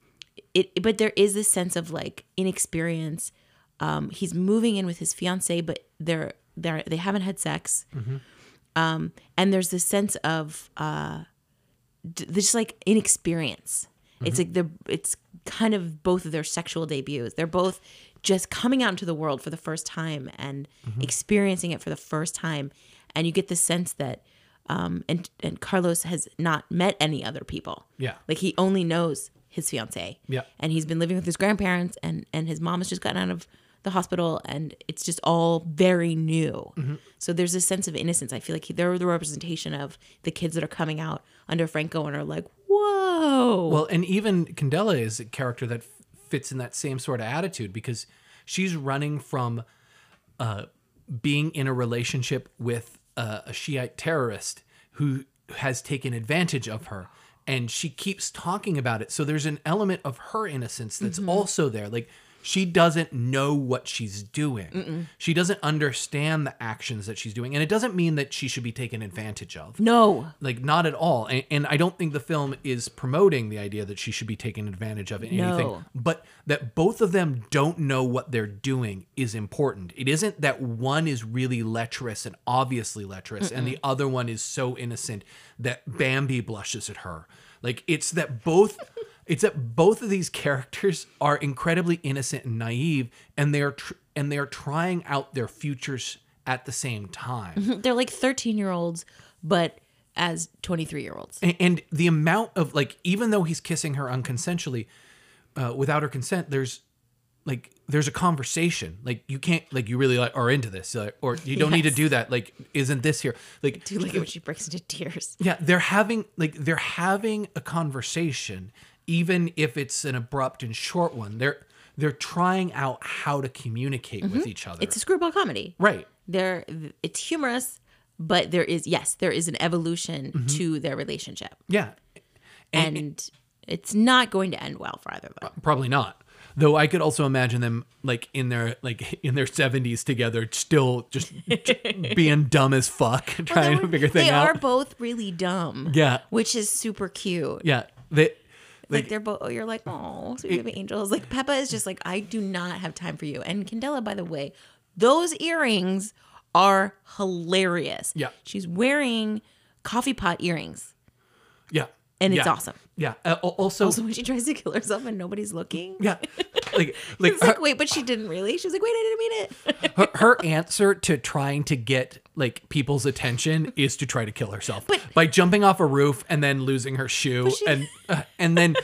it but there is this sense of like inexperience. Um, he's moving in with his fiance, but they're they're they haven't had sex. Um, and there's this sense of uh, d- just like inexperience. It's like they're it's kind of both of their sexual debuts. They're both just coming out into the world for the first time and experiencing it for the first time, and you get the sense that um, and and Carlos has not met any other people. Yeah. like he only knows his fiance. Yeah. and he's been living with his grandparents, and and his mom has just gotten out of the hospital, and it's just all very new. So there's a sense of innocence. I feel like they're the representation of the kids that are coming out under Franco and are like, whoa. Well, and even Candela is a character that f- fits in that same sort of attitude because she's running from uh, being in a relationship with uh, a Shiite terrorist who has taken advantage of her. And she keeps talking about it. So there's an element of her innocence that's also there. Like, she doesn't know what she's doing. She doesn't understand the actions that she's doing. And it doesn't mean that she should be taken advantage of no, like not at all and, and i don't think the film is promoting the idea that she should be taken advantage of in anything No. but that both of them don't know what they're doing is important it isn't that one is really lecherous and obviously lecherous and the other one is so innocent that bambi blushes at her like it's that both it's that both of these characters are incredibly innocent and naive and they're tr- and they're trying out their futures at the same time. They're like 13 year olds, but as 23 year olds. and, and the amount of like even though he's kissing her unconsensually uh, without her consent there's like there's a conversation. Like you can't like you really like, are into this like, or you don't need to do that. Like isn't this here? Like Do like it when she breaks into tears. yeah they're having like they're having a conversation even if it's an abrupt and short one they're they're trying out how to communicate with each other Mm-hmm. It's a screwball comedy. right There, it's humorous, but there is yes, there is an evolution Mm-hmm. to their relationship, yeah and, it's not going to end well for either of them. Probably not. Though I could also imagine them like in their like in their seventies together, still just being dumb as fuck, trying to figure things They are both really dumb. Yeah. which is super cute. Yeah, they Like they're both. You're like, oh, sweet baby angels. Like Pepa is just like, I do not have time for you. And Candela, by the way, those earrings are hilarious. Yeah. she's wearing coffee pot earrings, yeah, and it's yeah, awesome. Yeah. Uh, also, Also, when she tries to kill herself and nobody's looking, yeah, like like it's like, wait, but she didn't really. She was like, wait, I didn't mean it. her, her answer to trying to get like people's attention is to try to kill herself But- by jumping off a roof and then losing her shoe she- and uh, and then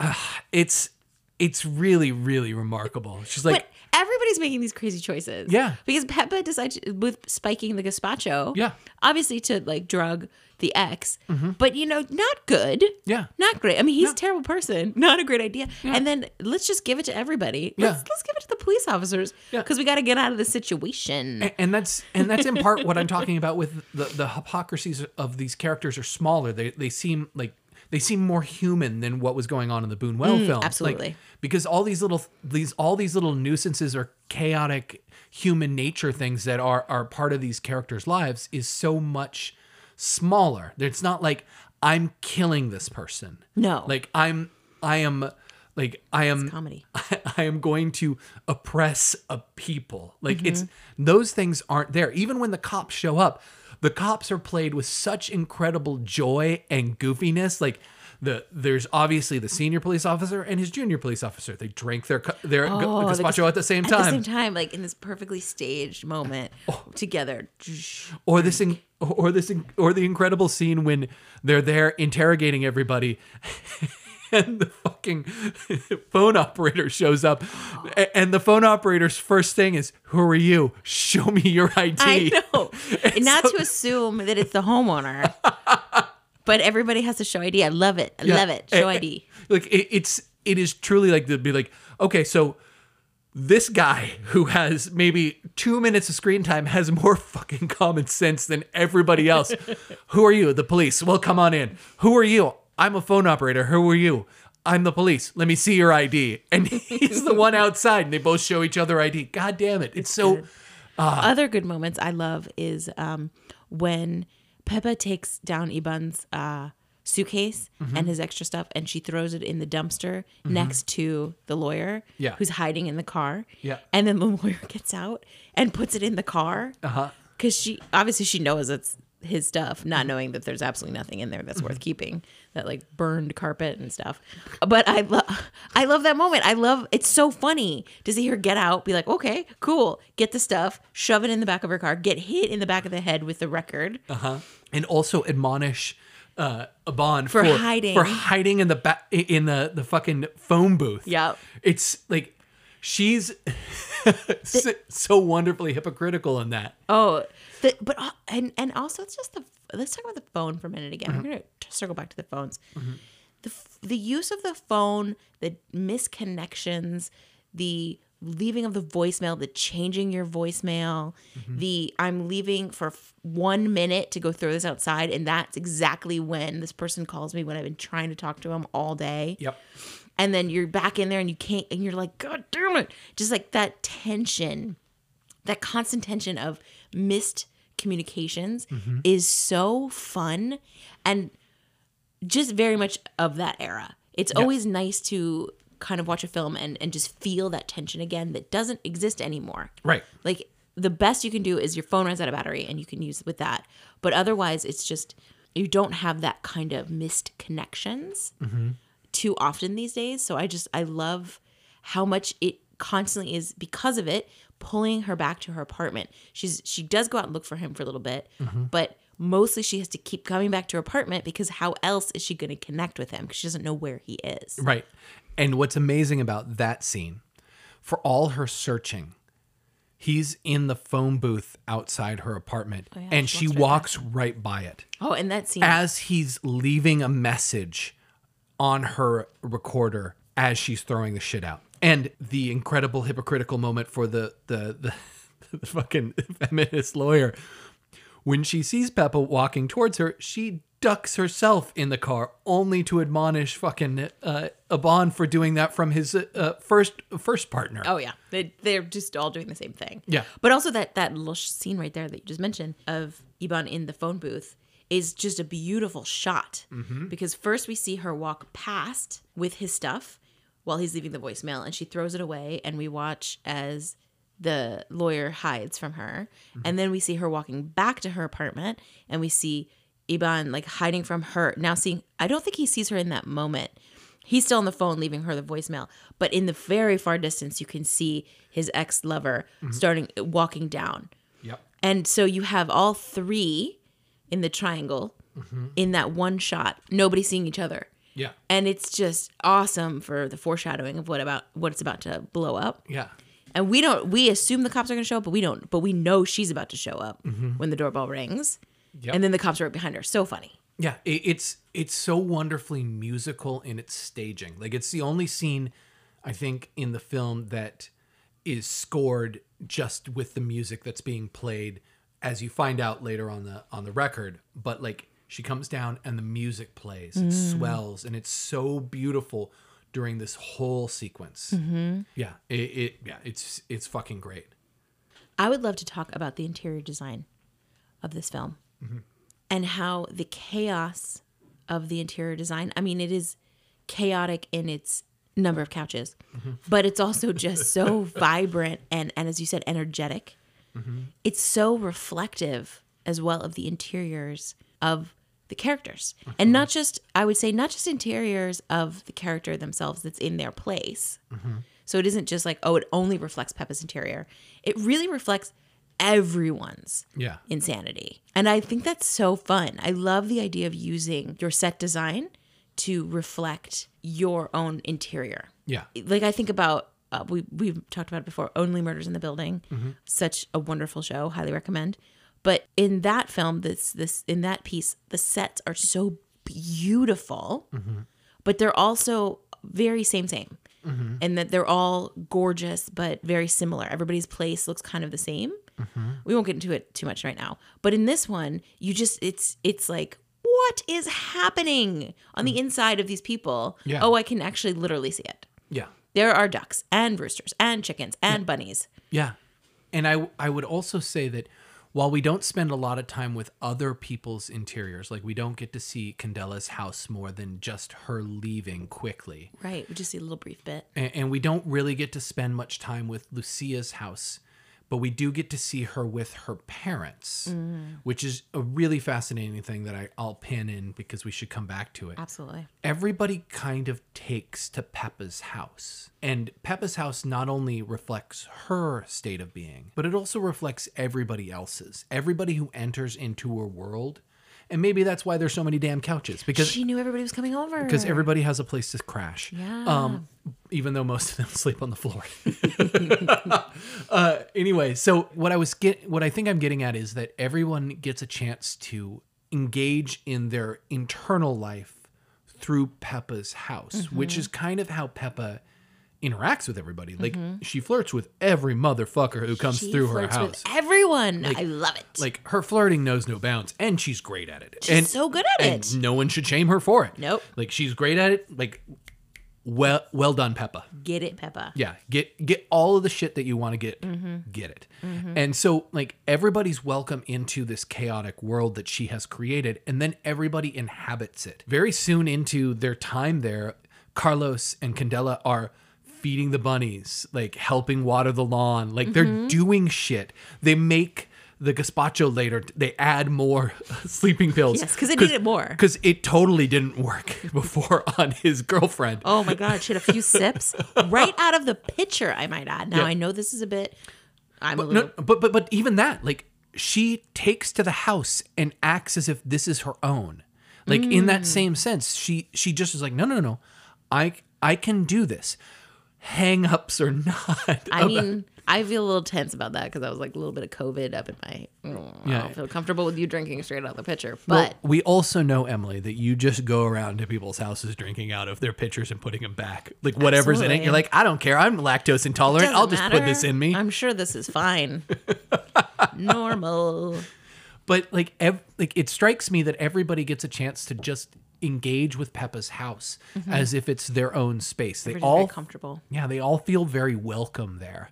uh, it's it's really really remarkable. She's like. Everybody's making these crazy choices. Yeah. Because Pepa decides with spiking the gazpacho. Yeah. Obviously to like drug the ex, mm-hmm. but you know, not good. Yeah. Not great. I mean, he's a terrible person. Not a great idea. And then let's just give it to everybody. Yeah. Let's, let's give it to the police officers Yeah. because we got to get out of the situation. A- and that's and that's in part what I'm talking about with the the hypocrisies of these characters are smaller. They they seem like they seem more human than what was going on in the Buñuel film. Like, absolutely. because all these little these all these little nuisances or chaotic human nature things that are are part of these characters' lives is so much smaller. It's not like I'm killing this person. No. Like I'm I am like I am comedy. I am going to oppress a people. Like Mm-hmm. it's those things aren't there. Even when the cops show up, the cops are played with such incredible joy and goofiness. Like the there's obviously the senior police officer and his junior police officer. They drank their their Oh, gazpacho at the same time. At the same time, like in this perfectly staged moment Oh. together. or this in, or this in, or the incredible scene when they're there interrogating everybody and the fucking phone operator shows up and the phone operator's first thing is who are you show me your id I know. And Not so- to assume that it's the homeowner, but everybody has to show ID. I love it. I Yeah. love it. Show A- a- ID. like it, it's it is truly like to be like okay so this guy who has maybe two minutes of screen time has more fucking common sense than everybody else. Who are you? The police. Well, come on in. Who are you? I'm a phone operator. Who are you? I'm the police. Let me see your ID. And he's the one outside, and they both show each other ID. God damn it! It's so Other good moments I love is um, when Pepa takes down Iván's uh, suitcase Mm-hmm. and his extra stuff, and she throws it in the dumpster next to the lawyer, Yeah. who's hiding in the car. Yeah. and then the lawyer gets out and puts it in the car Uh huh. because she obviously she knows it's his stuff, Mm-hmm. not knowing that there's absolutely nothing in there that's worth keeping, that like burned carpet and stuff. But I love, I love that moment. I love it's so funny to see her get out, be like, okay, cool, get the stuff, shove it in the back of her car, get hit in the back of the head with the record. Uh huh. And also admonish uh Iván For hiding. for hiding in the back in the the fucking phone booth. Yeah. It's like she's so, so wonderfully hypocritical in that. Oh, the, but uh, and and also it's just the let's talk about the phone for a minute again. Mm-hmm. We're gonna circle back to the phones. The f- the use of the phone, the misconnections, the leaving of the voicemail, the changing your voicemail, Mm-hmm. the I'm leaving for f- one minute to go throw this outside, and that's exactly when this person calls me when I've been trying to talk to him all day Yep. and then you're back in there and you can't and you're like god damn it just like that tension that constant tension of missed communications mm-hmm. is so fun and just very much of that era. It's always nice to kind of watch a film and, and just feel that tension again that doesn't exist anymore. Right. like the best you can do is your phone runs out of battery and you can use it with that. But otherwise it's just you don't have that kind of missed connections mm-hmm. too often these days. So i just i love how much it constantly is because of it pulling her back to her apartment she's she does go out and look for him for a little bit mm-hmm. but mostly she has to keep coming back to her apartment because how else is she going to connect with him because she doesn't know where he is Right. And what's amazing about that scene, for all her searching, he's in the phone booth outside her apartment oh, yeah, and she she walks walks right by it. oh and that scene as he's leaving a message on her recorder as she's throwing the shit out. And the incredible hypocritical moment for the the the, the fucking feminist lawyer when she sees Pepa walking towards her, she ducks herself in the car only to admonish fucking uh, Iván for doing that from his uh, first first partner. Oh yeah, they they're just all doing the same thing. Yeah. but also that that little scene right there that you just mentioned of Iván in the phone booth is just a beautiful shot because first we see her walk past with his stuff while he's leaving the voicemail, and she throws it away, and we watch as the lawyer hides from her, mm-hmm. and then we see her walking back to her apartment, and we see Iván like hiding from her. Now seeing, I don't think he sees her in that moment. He's still on the phone, leaving her the voicemail. But in the very far distance, you can see his ex lover mm-hmm. starting uh, walking down. Yep. And so you have all three in the triangle mm-hmm. in that one shot, nobody seeing each other. Yeah. And it's just awesome for the foreshadowing of what about what it's about to blow up. Yeah. And we don't we assume the cops are going to show up, but we don't. But we know she's about to show up mm-hmm. when the doorbell rings. Yep. And then the cops are right behind her. So funny. Yeah, it, it's it's so wonderfully musical in its staging. Like it's the only scene I think in the film that is scored just with the music that's being played as you find out later on the on the record, but like she comes down and the music plays, it mm. swells and it's so beautiful during this whole sequence. Mm-hmm. Yeah, it, it yeah, it's it's fucking great. I would love to talk about the interior design of this film mm-hmm. and how the chaos of the interior design. I mean, it is chaotic in its number of couches, mm-hmm. but it's also just so vibrant and, and as you said, energetic. It's so reflective as well of the interiors of the characters. And not just, I would say, not just interiors of the character themselves that's in their place. So it isn't just like, oh, it only reflects Pepa's interior. It really reflects everyone's Yeah. insanity. And I think that's so fun. I love the idea of using your set design to reflect your own interior. Yeah. Like I think about uh, we we've talked about it before. Only Murders in the Building, such a wonderful show. Highly recommend. But in that film, this this in that piece, the sets are so beautiful, mm-hmm. but they're also very same same, mm-hmm. and that they're all gorgeous but very similar. Everybody's place looks kind of the same. Mm-hmm. We won't get into it too much right now. But in this one, you just it's it's like what is happening on the mm. inside of these people? Yeah. Oh, I can actually literally see it. Yeah. There are ducks and roosters and chickens and bunnies. Yeah. And I I would also say that while we don't spend a lot of time with other people's interiors, like we don't get to see Candela's house more than just her leaving quickly. Right. We just see a little brief bit. And, and we don't really get to spend much time with Lucia's house, but we do get to see her with her parents, which is a really fascinating thing that I, I'll pin in because we should come back to it Absolutely. everybody kind of takes to Pepa's house. And Pepa's house not only reflects her state of being, but it also reflects everybody else's. Everybody who enters into her world. And maybe that's why there's so many damn couches because She knew everybody was coming over. because everybody has a place to crash. Yeah. Um, even though most of them sleep on the floor. uh, anyway, so what I was get, what I think I'm getting at is that everyone gets a chance to engage in their internal life through Pepa's house, which is kind of how Pepa interacts with everybody. Like she flirts with every motherfucker who comes She through her house. with everyone. I love it. like her flirting knows no bounds, and she's great at it. She's and so good at and it. no one should shame her for it. Nope. Like she's great at it. Like well, well done, Pepa. Get it, Pepa. Yeah, get get all of the shit that you want to get, Mm-hmm. get it. And so like everybody's welcome into this chaotic world that she has created, and then everybody inhabits it. Very soon into their time there, Carlos and Candela are feeding the bunnies, like helping water the lawn, like Mm-hmm. they're doing shit. They make the gazpacho later. They add more sleeping pills. Yes, 'cause they needed more. Because it totally didn't work before on his girlfriend. Oh my God, she had a few sips right out of the pitcher, I might add. Now, Yeah. I know this is a bit, I'm a little, No, but but but even that, like she takes to the house and acts as if this is her own. Like in Mm. that same sense, she she just is like, no, no, no, no, I I can do this. Hang ups or not. I mean, I feel a little tense about that because I was like a little bit of COVID up in my, mm, I Yeah. don't feel comfortable with you drinking straight out of the pitcher. Well, But we also know Emily that you just go around to people's houses drinking out of their pitchers and putting them back, like whatever's in it. You're like, I don't care. I'm lactose intolerant. I'll just put this in me. I'm sure this is fine. Normal. but like ev- like it strikes me that everybody gets a chance to just engage with Pepa's house mm-hmm. as if it's their own space. They We're just very all comfortable. yeah, they all feel very welcome there.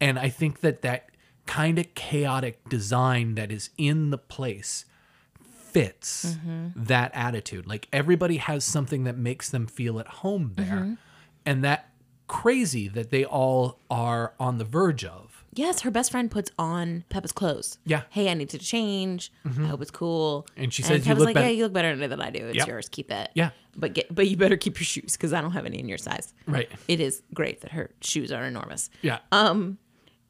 And I think that that kind of chaotic design that is in the place fits mm-hmm. that attitude. Like everybody has something that makes them feel at home there. Mm-hmm. And that crazy that they all are on the verge of. Yes, her best friend puts on Pepa's clothes. Yeah. Mm-hmm. Hey, I need to change. I hope it's cool. And she says, "You Pepa's look like, better." yeah, you look better today than I do. It's Yep. yours. Keep it. Yeah. But get, but you better keep your shoes because I don't have any in your size. Right. It is great that her shoes are enormous. Yeah. Um,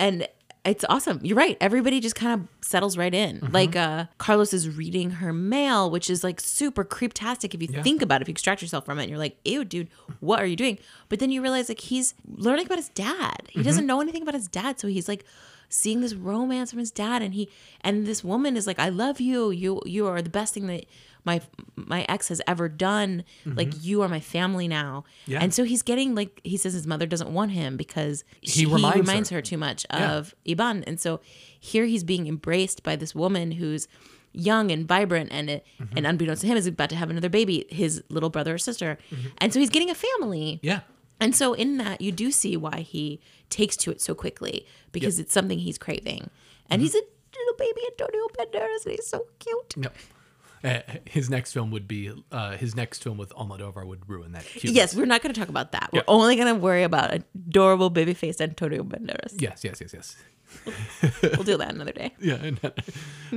and it's awesome. You're right. Everybody just kind of settles right in. Mm-hmm. Like uh Carlos is reading her mail, which is like super creeptastic if you Yeah. think about it. If you extract yourself from it, and you're like, "Ew, dude, what are you doing?" But then you realize like he's learning about his dad. He Mm-hmm. doesn't know anything about his dad, so he's like seeing this romance from his dad, and he and this woman is like, "I love you. You you are the best thing that." My my ex has ever done. Like you are my family now, Mm-hmm. Yeah. and so he's getting like he says his mother doesn't want him because she, he reminds reminds, her. her too much Yeah. of Iván. And so here he's being embraced by this woman who's young and vibrant and Mm-hmm. and unbeknownst to him is about to have another baby, his little brother or sister. Mm-hmm. And so he's getting a family. yeah. And so in that you do see why he takes to it so quickly because it's something he's craving. And Mm-hmm. he's a little baby Antonio Banderas and he's so cute. No. Uh, his next film would be uh, his next film with Almodovar would ruin that. Yes, we're not going to talk about that. We're only going to worry about adorable baby faced Antonio Banderas. Yes. Yes. Yes. Yes. We'll do that another day. Yeah. and, uh,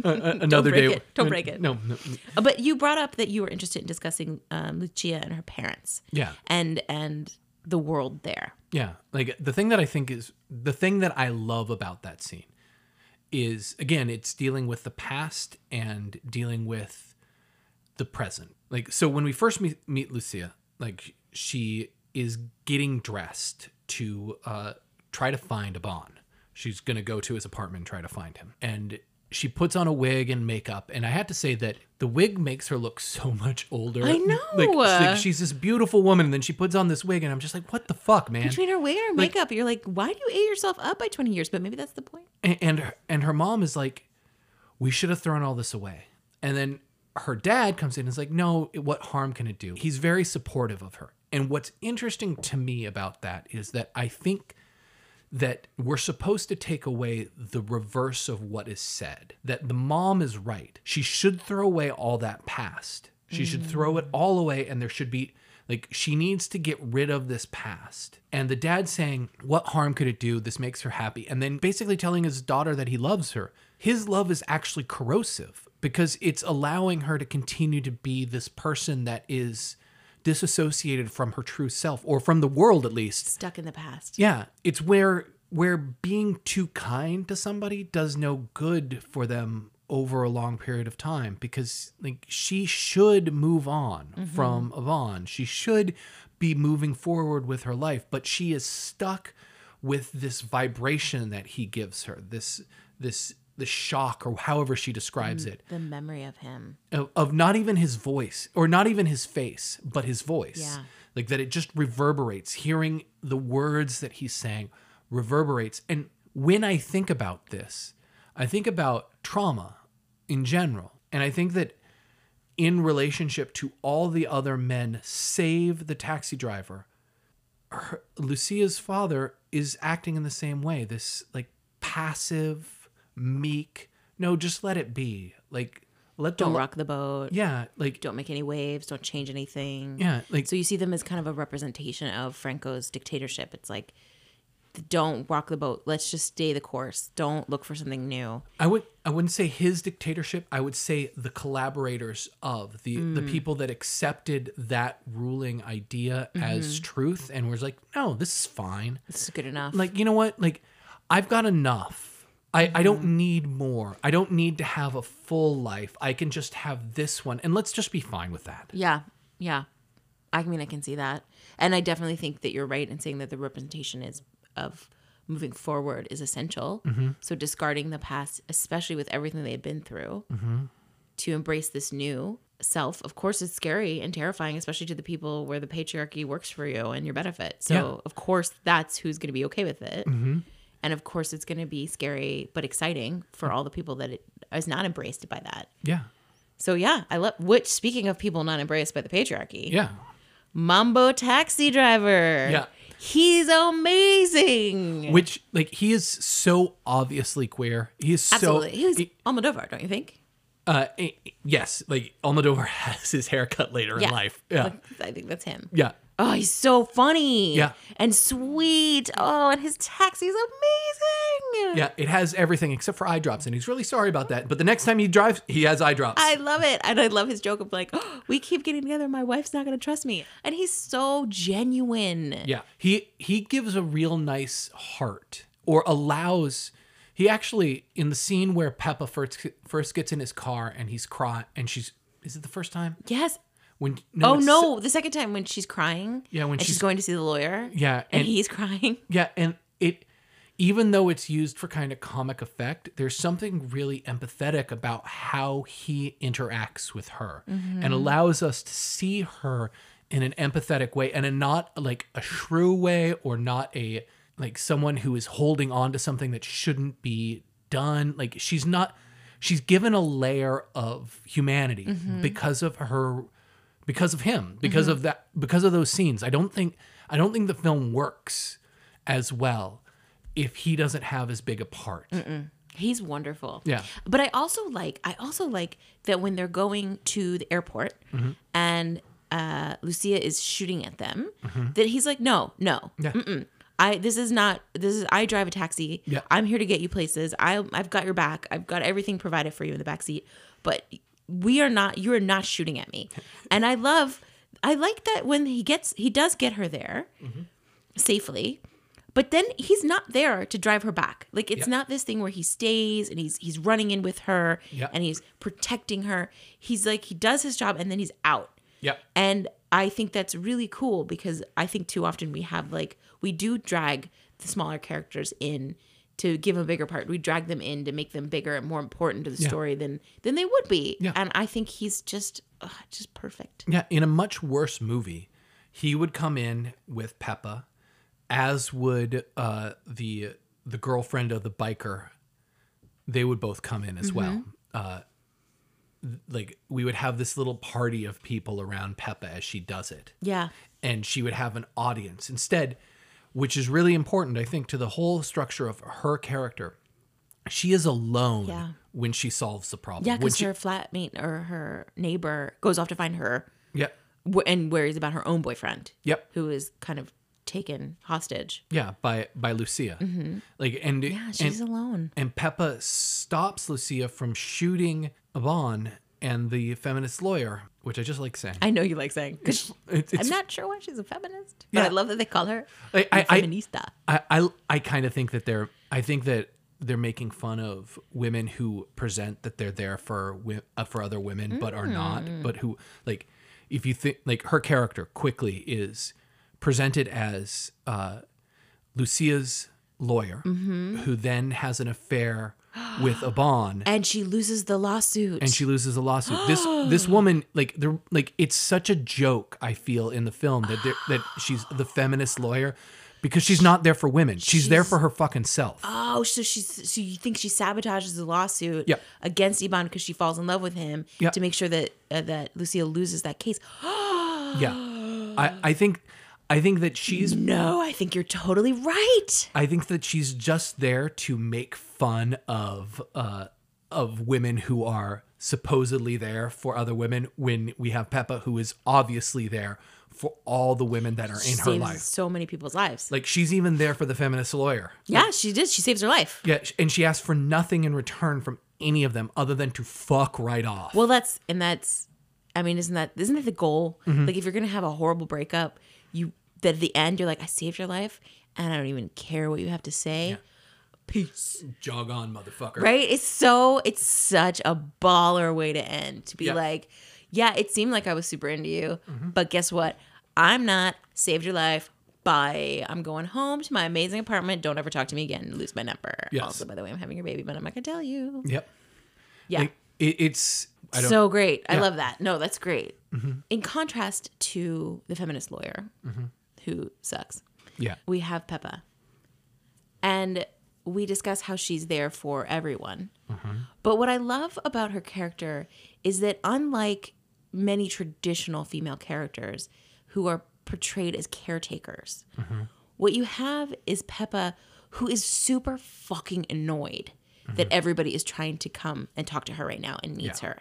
uh, another break day. it. Don't break it. No. no Uh, But you brought up that you were interested in discussing um, Lucia and her parents. Yeah. And and the world there. Yeah. Like the thing that I think is the thing that I love about that scene is again, it's dealing with the past and dealing with the present. Like so when we first meet, meet Lucia, like she is getting dressed to uh try to find Iván. She's going to go to his apartment and try to find him. And she puts on a wig and makeup and I had to say that the wig makes her look so much older. I know. Like, like she's this beautiful woman and then she puts on this wig and I'm just like what the fuck, man? Between her wig and her makeup, you're like, why do you age yourself up by 20 years? But maybe that's the point. and and her, and her mom is like we should have thrown all this away and then her dad comes in and is like no what harm can it do he's very supportive of her and what's interesting to me about that is that i think that we're supposed to take away the reverse of what is said. That the mom is right. She should throw away all that past. She should mm. throw it all away, and there should be like she needs to get rid of this past. And the dad saying, What harm could it do? This makes her happy. And then basically telling his daughter that he loves her. His love is actually corrosive because it's allowing her to continue to be this person that is disassociated from her true self or from the world at least. Stuck in the past. Yeah, it's where where being too kind to somebody does no good for them over a long period of time because like she should move on mm-hmm. from Iván. She should be moving forward with her life, but she is stuck with this vibration that he gives her. This this the shock or however she describes mm, it The memory of him. of, of not even his voice or not even his face, but his voice. Yeah. Like that it just reverberates. Hearing the words that he's saying reverberates. And when I think about this, I think about trauma in general. And I think that in relationship to all the other men, save the taxi driver, her, Lucia's father is acting in the same way. This like passive, meek, no, just let it be. Like let Don't the rock the boat. yeah, like Don't make any waves. Don't change anything. yeah, like So you see them as kind of a representation of Franco's dictatorship. It's like, don't rock the boat. Let's just stay the course. Don't look for something new. I would I wouldn't say his dictatorship. I would say the collaborators of the the Mm. people that accepted that ruling idea Mm-hmm. as truth and was like, no, this is fine. This is good enough. Like you know what? Like I've got enough. I, I don't Mm-hmm. need more. I don't need to have a full life. I can just have this one, and let's just be fine with that. yeah, yeah. I mean, I can see that, and I definitely think that you're right in saying that the representation is of moving forward is essential. Mm-hmm. So discarding the past, especially with everything they had been through, Mm-hmm. to embrace this new self. Of course, it's scary and terrifying, especially to the people where the patriarchy works for you and your benefit. So, Yeah. of course, that's who's going to be okay with it. Mm-hmm. And of course, it's going to be scary but exciting for all the people that it is not embraced by that. Yeah, So yeah, I love. Which speaking of people not embraced by the patriarchy, yeah, Mambo taxi driver. Yeah. he's amazing. Which like he is so obviously queer. He is Absolutely, so he was he- Almodovar, don't you think? uh eh, yes, like Almodovar has his haircut later Yeah. in life. Yeah, I think that's him. yeah. Oh, he's so funny. Yeah. and sweet. Oh, and his taxi's amazing. Yeah, it has everything except for eye drops, and he's really sorry about that. But the next time he drives, he has eye drops. I love it. And I love his joke of like, oh, we keep getting together. My wife's not going to trust me. And he's so genuine. yeah, he he gives a real nice heart, or allows. He actually in the scene where Pepa first first gets in his car and he's crying, and she's is it the first time Yes. When no, oh, no. The second time when she's crying. Yeah, when and she's, she's- going to see the lawyer. yeah And, and he's crying. Yeah, and it even though it's used for kind of comic effect, there's something really empathetic about how he interacts with her and mm-hmm. allows us to see her in an empathetic way and in not like a shrew way or not a like someone who is holding on to something that shouldn't be done. Like she's not she's given a layer of humanity mm-hmm. because of her because of him because of that because of those scenes i don't think i don't think the film works as well if he doesn't have as big a part He's wonderful. Yeah. But I also like I also like that when they're going to the airport Mm-hmm. and uh, Lucia is shooting at them, that he's like, no, no, Yeah. mm-mm. I this is not this is I drive a taxi. Yeah. I'm here to get you places. I I've got your back. I've got everything provided for you in the back seat. But we are not. You are not shooting at me. And I love. I like that when he gets he does get her there Mm-hmm. safely. But then he's not there to drive her back. Like it's Yeah. not this thing where he stays and he's he's running in with her Yeah. and he's protecting her. He's like he does his job and then he's out. Yep. And I think that's really cool because I think too often we have like we do drag the smaller characters in to give a bigger part. We drag them in to make them bigger and more important to the Yeah. story than than they would be. Yeah. And I think he's just ugh, just perfect. Yeah, in a much worse movie, he would come in with Pepa, as would uh, the the girlfriend of the biker. They would both come in as well. Uh, like we would have this little party of people around Pepa as she does it. Yeah. and she would have an audience. Instead, which is really important, I think, to the whole structure of her character. She is alone Yeah. when she solves the problem. Yeah, When because her flatmate or her neighbor goes off to find her Yep. wh- and worries about her own boyfriend. Yep. Who is kind of taken hostage. Yeah, by by Lucia. Like and Mm-hmm. Yeah, and, she's alone. and Pepa stops Lucia from shooting Iván and the feminist lawyer, which I just like saying. I know you like saying. It's, it's, I'm not sure why she's a feminist, but Yeah. I love that they call her I- I- feminista. I I, I kind of think that they're I think that they're making fun of women who present that they're there for uh, for other women but are not Mm. but who like if you think like her character quickly is presented as uh Lucia's lawyer Mm-hmm. who then has an affair with Iván and she loses the lawsuit. and she loses the lawsuit. This this woman like the like it's such a joke I feel in the film that there, that she's the feminist lawyer because she's not there for women. She's, there for her fucking self. Oh, so she's so you think she sabotages the lawsuit against Iván because she falls in love with him to make sure that uh, that Lucille loses that case. yeah. I I think I think that she's No, I think you're totally right. I think that she's just there to make fun of uh of women who are supposedly there for other women when we have Pepa who is obviously there for all the women that are in her life. so many people's lives. Like she's even there for the feminist lawyer. yeah, she did. She saves her life. Yeah, and she asks for nothing in return from any of them other than to fuck right off. Well, that's and that's. I mean, isn't that isn't that the goal? Mm-hmm. Like, if you're gonna have a horrible breakup, you that at the end you're like, I saved your life, and I don't even care what you have to say. Peace. Jog on, motherfucker. Right? It's so it's such a baller way to end. To be Yeah. like, yeah, it seemed like I was super into you, Mm-hmm. but guess what? I'm not. Saved your life. Bye. I'm going home to my amazing apartment. Don't ever talk to me again. Lose my number. Yes. Also, by the way, I'm having your baby, but I'm not gonna tell you. Yep. Yeah. Like, it, it's so great. I Yeah. Mm-hmm. love that. No, that's great. In contrast to the feminist lawyer who sucks, yeah. we have Pepa. And we discuss how she's there for everyone. But what I love about her character is that, unlike many traditional female characters who are portrayed as caretakers, what you have is Pepa, who is super fucking annoyed that everybody is trying to come and talk to her right now and needs Yeah. her.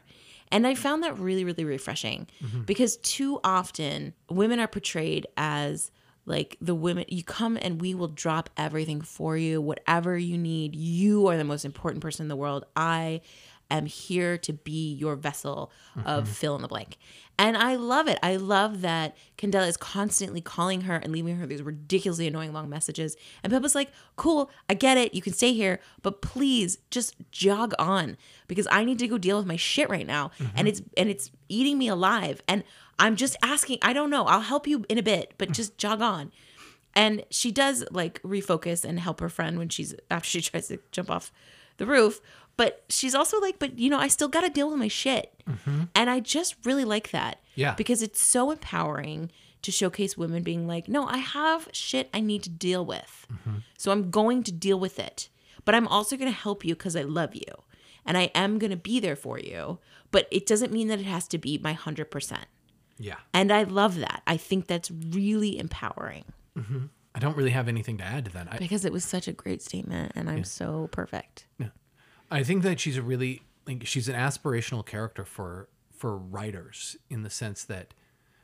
And I found that really, really refreshing mm-hmm. because too often women are portrayed as like the women, you come and we will drop everything for you, whatever you need. You are the most important person in the world. I am here to be your vessel of mm-hmm. fill in the blank. And I love it. I love that Candela is constantly calling her and leaving her these ridiculously annoying long messages. And Pepa's like, cool, I get it. You can stay here, but please just jog on because I need to go deal with my shit right now. Mm-hmm. And it's and it's eating me alive. And I'm just asking, I don't know. I'll help you in a bit, but mm. just jog on. And she does like refocus and help her friend when she's after she tries to jump off the roof. But she's also like, but you know, I still got to deal with my shit. Mm-hmm. And I just really like that. Yeah. Because it's so empowering to showcase women being like, no, I have shit I need to deal with. Mm-hmm. So I'm going to deal with it. But I'm also going to help you because I love you. And I am going to be there for you. But it doesn't mean that it has to be my 100%. Yeah. And I love that. I think that's really empowering mm-hmm. I don't really have anything to add to that. I, because it was such a great statement and I'm so perfect. I think that she's a really like she's an aspirational character for for writers in the sense that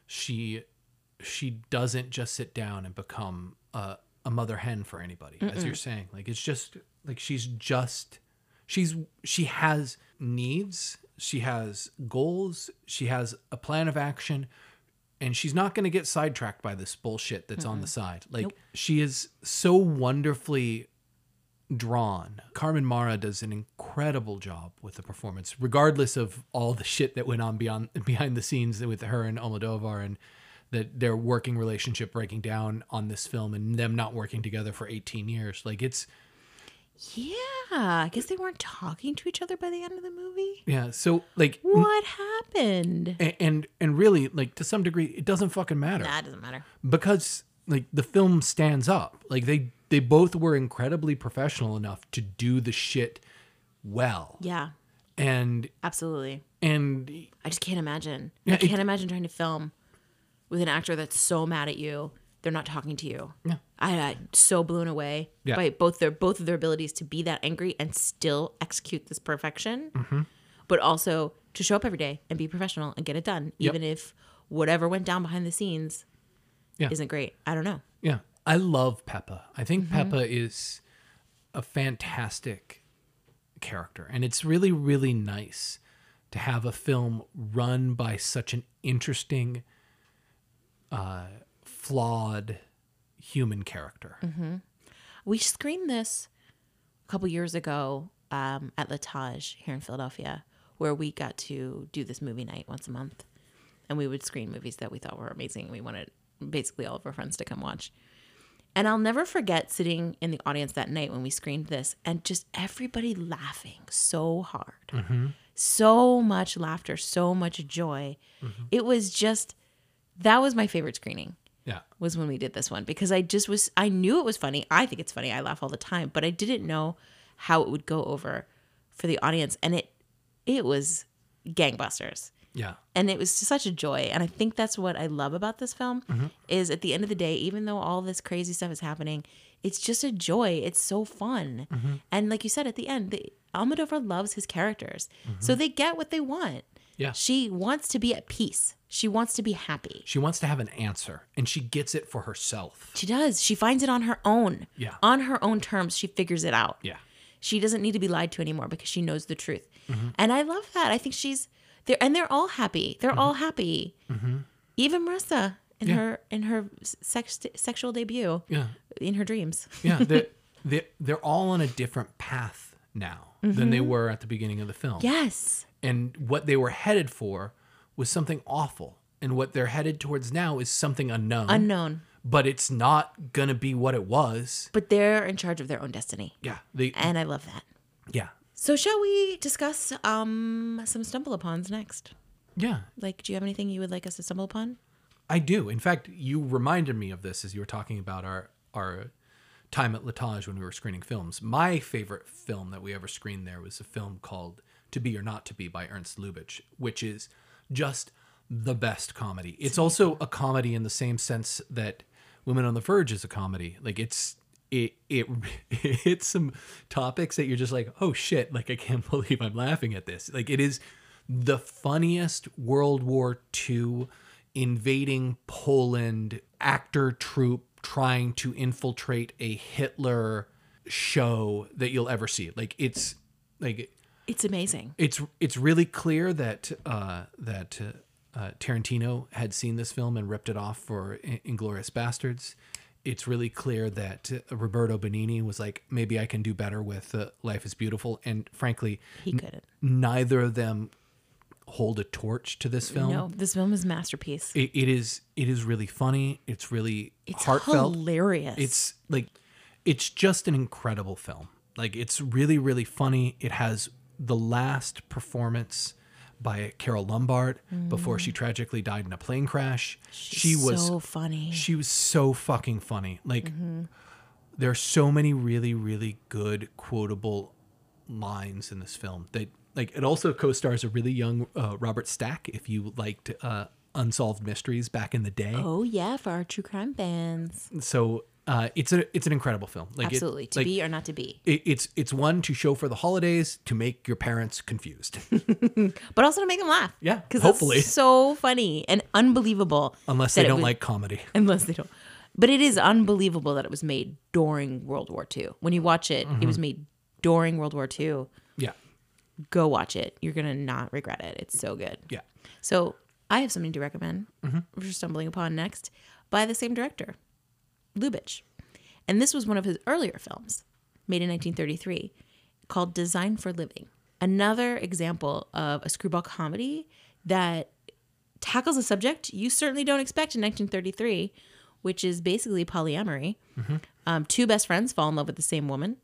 she she doesn't just sit down and become a, a mother hen for anybody as you're saying. Like it's just like she's just she's she has needs she has goals she has a plan of action and she's not going to get sidetracked by this bullshit that's on the side. Like she is so wonderfully drawn. Carmen Maura does an incredible job with the performance, regardless of all the shit that went on beyond behind the scenes with her and Almodovar and that their working relationship breaking down on this film and them not working together for 18 years. Like it's Yeah, I guess they weren't talking to each other by the end of the movie. yeah, so like What happened? a- and and really like to some degree it doesn't fucking matter Nah, it doesn't matter. because like the film stands up. Like they they both were incredibly professional enough to do the shit well. Yeah, And absolutely. and I just can't imagine. Yeah, I can't imagine trying to film with an actor that's so mad at you they're not talking to you. Yeah. I am so blown away Yeah. by both their both of their abilities to be that angry and still execute this perfection, Mm-hmm. but also to show up every day and be professional and get it done, Yep. even if whatever went down behind the scenes Yeah. isn't great. I don't know. Yeah. I love Pepa. I think Mm-hmm. Pepa is a fantastic character. And it's really, really nice to have a film run by such an interesting, uh, flawed human character. Mm-hmm. We screened this a couple years ago um, at Latage here in Philadelphia, where we got to do this movie night once a month, and we would screen movies that we thought were amazing. We wanted basically all of our friends to come watch. And I'll never forget sitting in the audience that night when we screened this and just everybody laughing so hard. Mm-hmm. So much laughter, so much joy. Mm-hmm. It was just, that was my favorite screening Yeah. was when we did this one because I just was I knew it was funny. I think it's funny. I laugh all the time, but I didn't know how it would go over for the audience and it it was gangbusters. Yeah. And it was such a joy. And I think that's what I love about this film mm-hmm. is at the end of the day, even though all this crazy stuff is happening, it's just a joy. It's so fun. Mm-hmm. And like you said at the end, the, Almodovar loves his characters. Mm-hmm. So they get what they want. Yeah. She wants to be at peace. She wants to be happy. She wants to have an answer and she gets it for herself. She does. She finds it on her own. Yeah. On her own terms, she figures it out. Yeah. She doesn't need to be lied to anymore because she knows the truth. And I love that. I think she's there and they're all happy. They're mm-hmm. all happy. Mm-hmm. Even Marisa in Yeah. her in her sex, sexual debut Yeah. in her dreams. Yeah. They're, they're, they're all on a different path now than they mm-hmm. were at the beginning of the film. Yes. And what they were headed for was something awful. And what they're headed towards now is something unknown. Unknown. but it's not going to be what it was. But they're in charge of their own destiny. Yeah. They, And I love that. yeah. So shall we discuss um some stumble upons next? Yeah. Like, do you have anything you would like us to stumble upon? I do. In fact, you reminded me of this as you were talking about our our time at Latage when we were screening films. My favorite film that we ever screened there was a film called To Be or Not to Be by Ernst Lubitsch, which is just the best comedy. It's also a comedy in the same sense that Women on the Verge is a comedy. Like it's it it, it hits some topics that you're just like, "Oh shit, like I can't believe I'm laughing at this." Like it is the funniest World War II invading Poland actor troupe trying to infiltrate a Hitler show that you'll ever see. Like it's like It's amazing. it's it's really clear that uh, that uh, uh, Tarantino had seen this film and ripped it off for Inglourious Basterds. It's really clear that uh, Roberto Benigni was like, maybe I can do better with uh, Life is Beautiful, and frankly, He couldn't. neither of them hold a torch to this film. No, this film is a masterpiece. It, it is it is really funny. It's really It's heartfelt. hilarious. It's like it's just an incredible film. Like it's really really funny. It has the last performance by Carole Lombard before she tragically died in a plane crash. she was so funny. she was so fucking funny. Like there are so many really really good quotable lines in this film that like it also co-stars a really young uh, Robert Stack if you liked uh, unsolved mysteries back in the day. Oh yeah, for our true crime fans. So uh, it's a it's an incredible film. Like it- Absolutely. to like, be or not to be. it, it's it's one to show for the holidays to make your parents confused. But also to make them laugh. Yeah, Because hopefully. it's so funny and unbelievable. Unless they don't was- like comedy. Unless they don't. But it is unbelievable that it was made during World War II. When you watch it, it was Mm-hmm. made during World War II. Yeah. Go watch it. You're gonna not regret it. It's so good. Yeah. So I have something to recommend Mm-hmm. for stumbling upon next by the same director, Lubitsch. And this was one of his earlier films, made in 1933, called Design for Living. Another example of a screwball comedy that tackles a subject you certainly don't expect in 1933, which is basically polyamory. Um, two best friends fall in love with the same woman,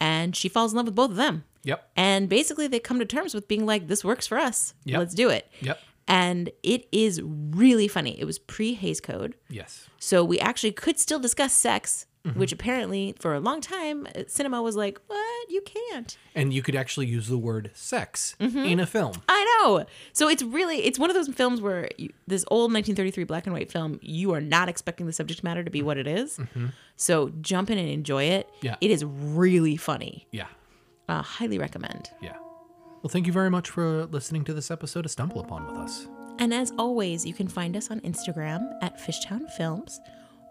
and she falls in love with both of them. Yep. And basically, they come to terms with being like, this works for us. Yep. Let's do it. Yep. And it is really funny. It was pre Hays Code. Yes. So we actually could still discuss sex which apparently for a long time uh, cinema was like, what? You can't. And you could actually use the word sex in a film. I know. So it's really it's one of those films where you, this old 1933 black and white film, you are not expecting the subject matter to be what it is. So jump in and enjoy it. Yeah. It is really funny. Yeah. Uh, highly recommend. Yeah. Well, thank you very much for listening to this episode of Stumble Upon with us. And as always, you can find us on Instagram at Fishtown Films,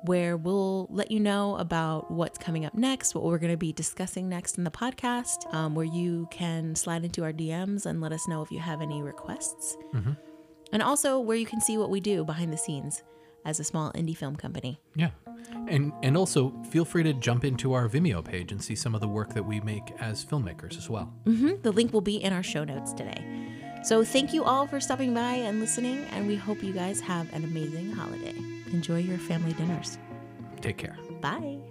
where we'll let you know about what's coming up next, what we're going to be discussing next in the podcast, um, where you can slide into our DMs and let us know if you have any requests. And also where you can see what we do behind the scenes as a small indie film company. Yeah. And and also feel free to jump into our Vimeo page and see some of the work that we make as filmmakers as well. Mm-hmm. The link will be in our show notes today. So thank you all for stopping by and listening, and we hope you guys have an amazing holiday. Enjoy your family dinners. Take care. Bye.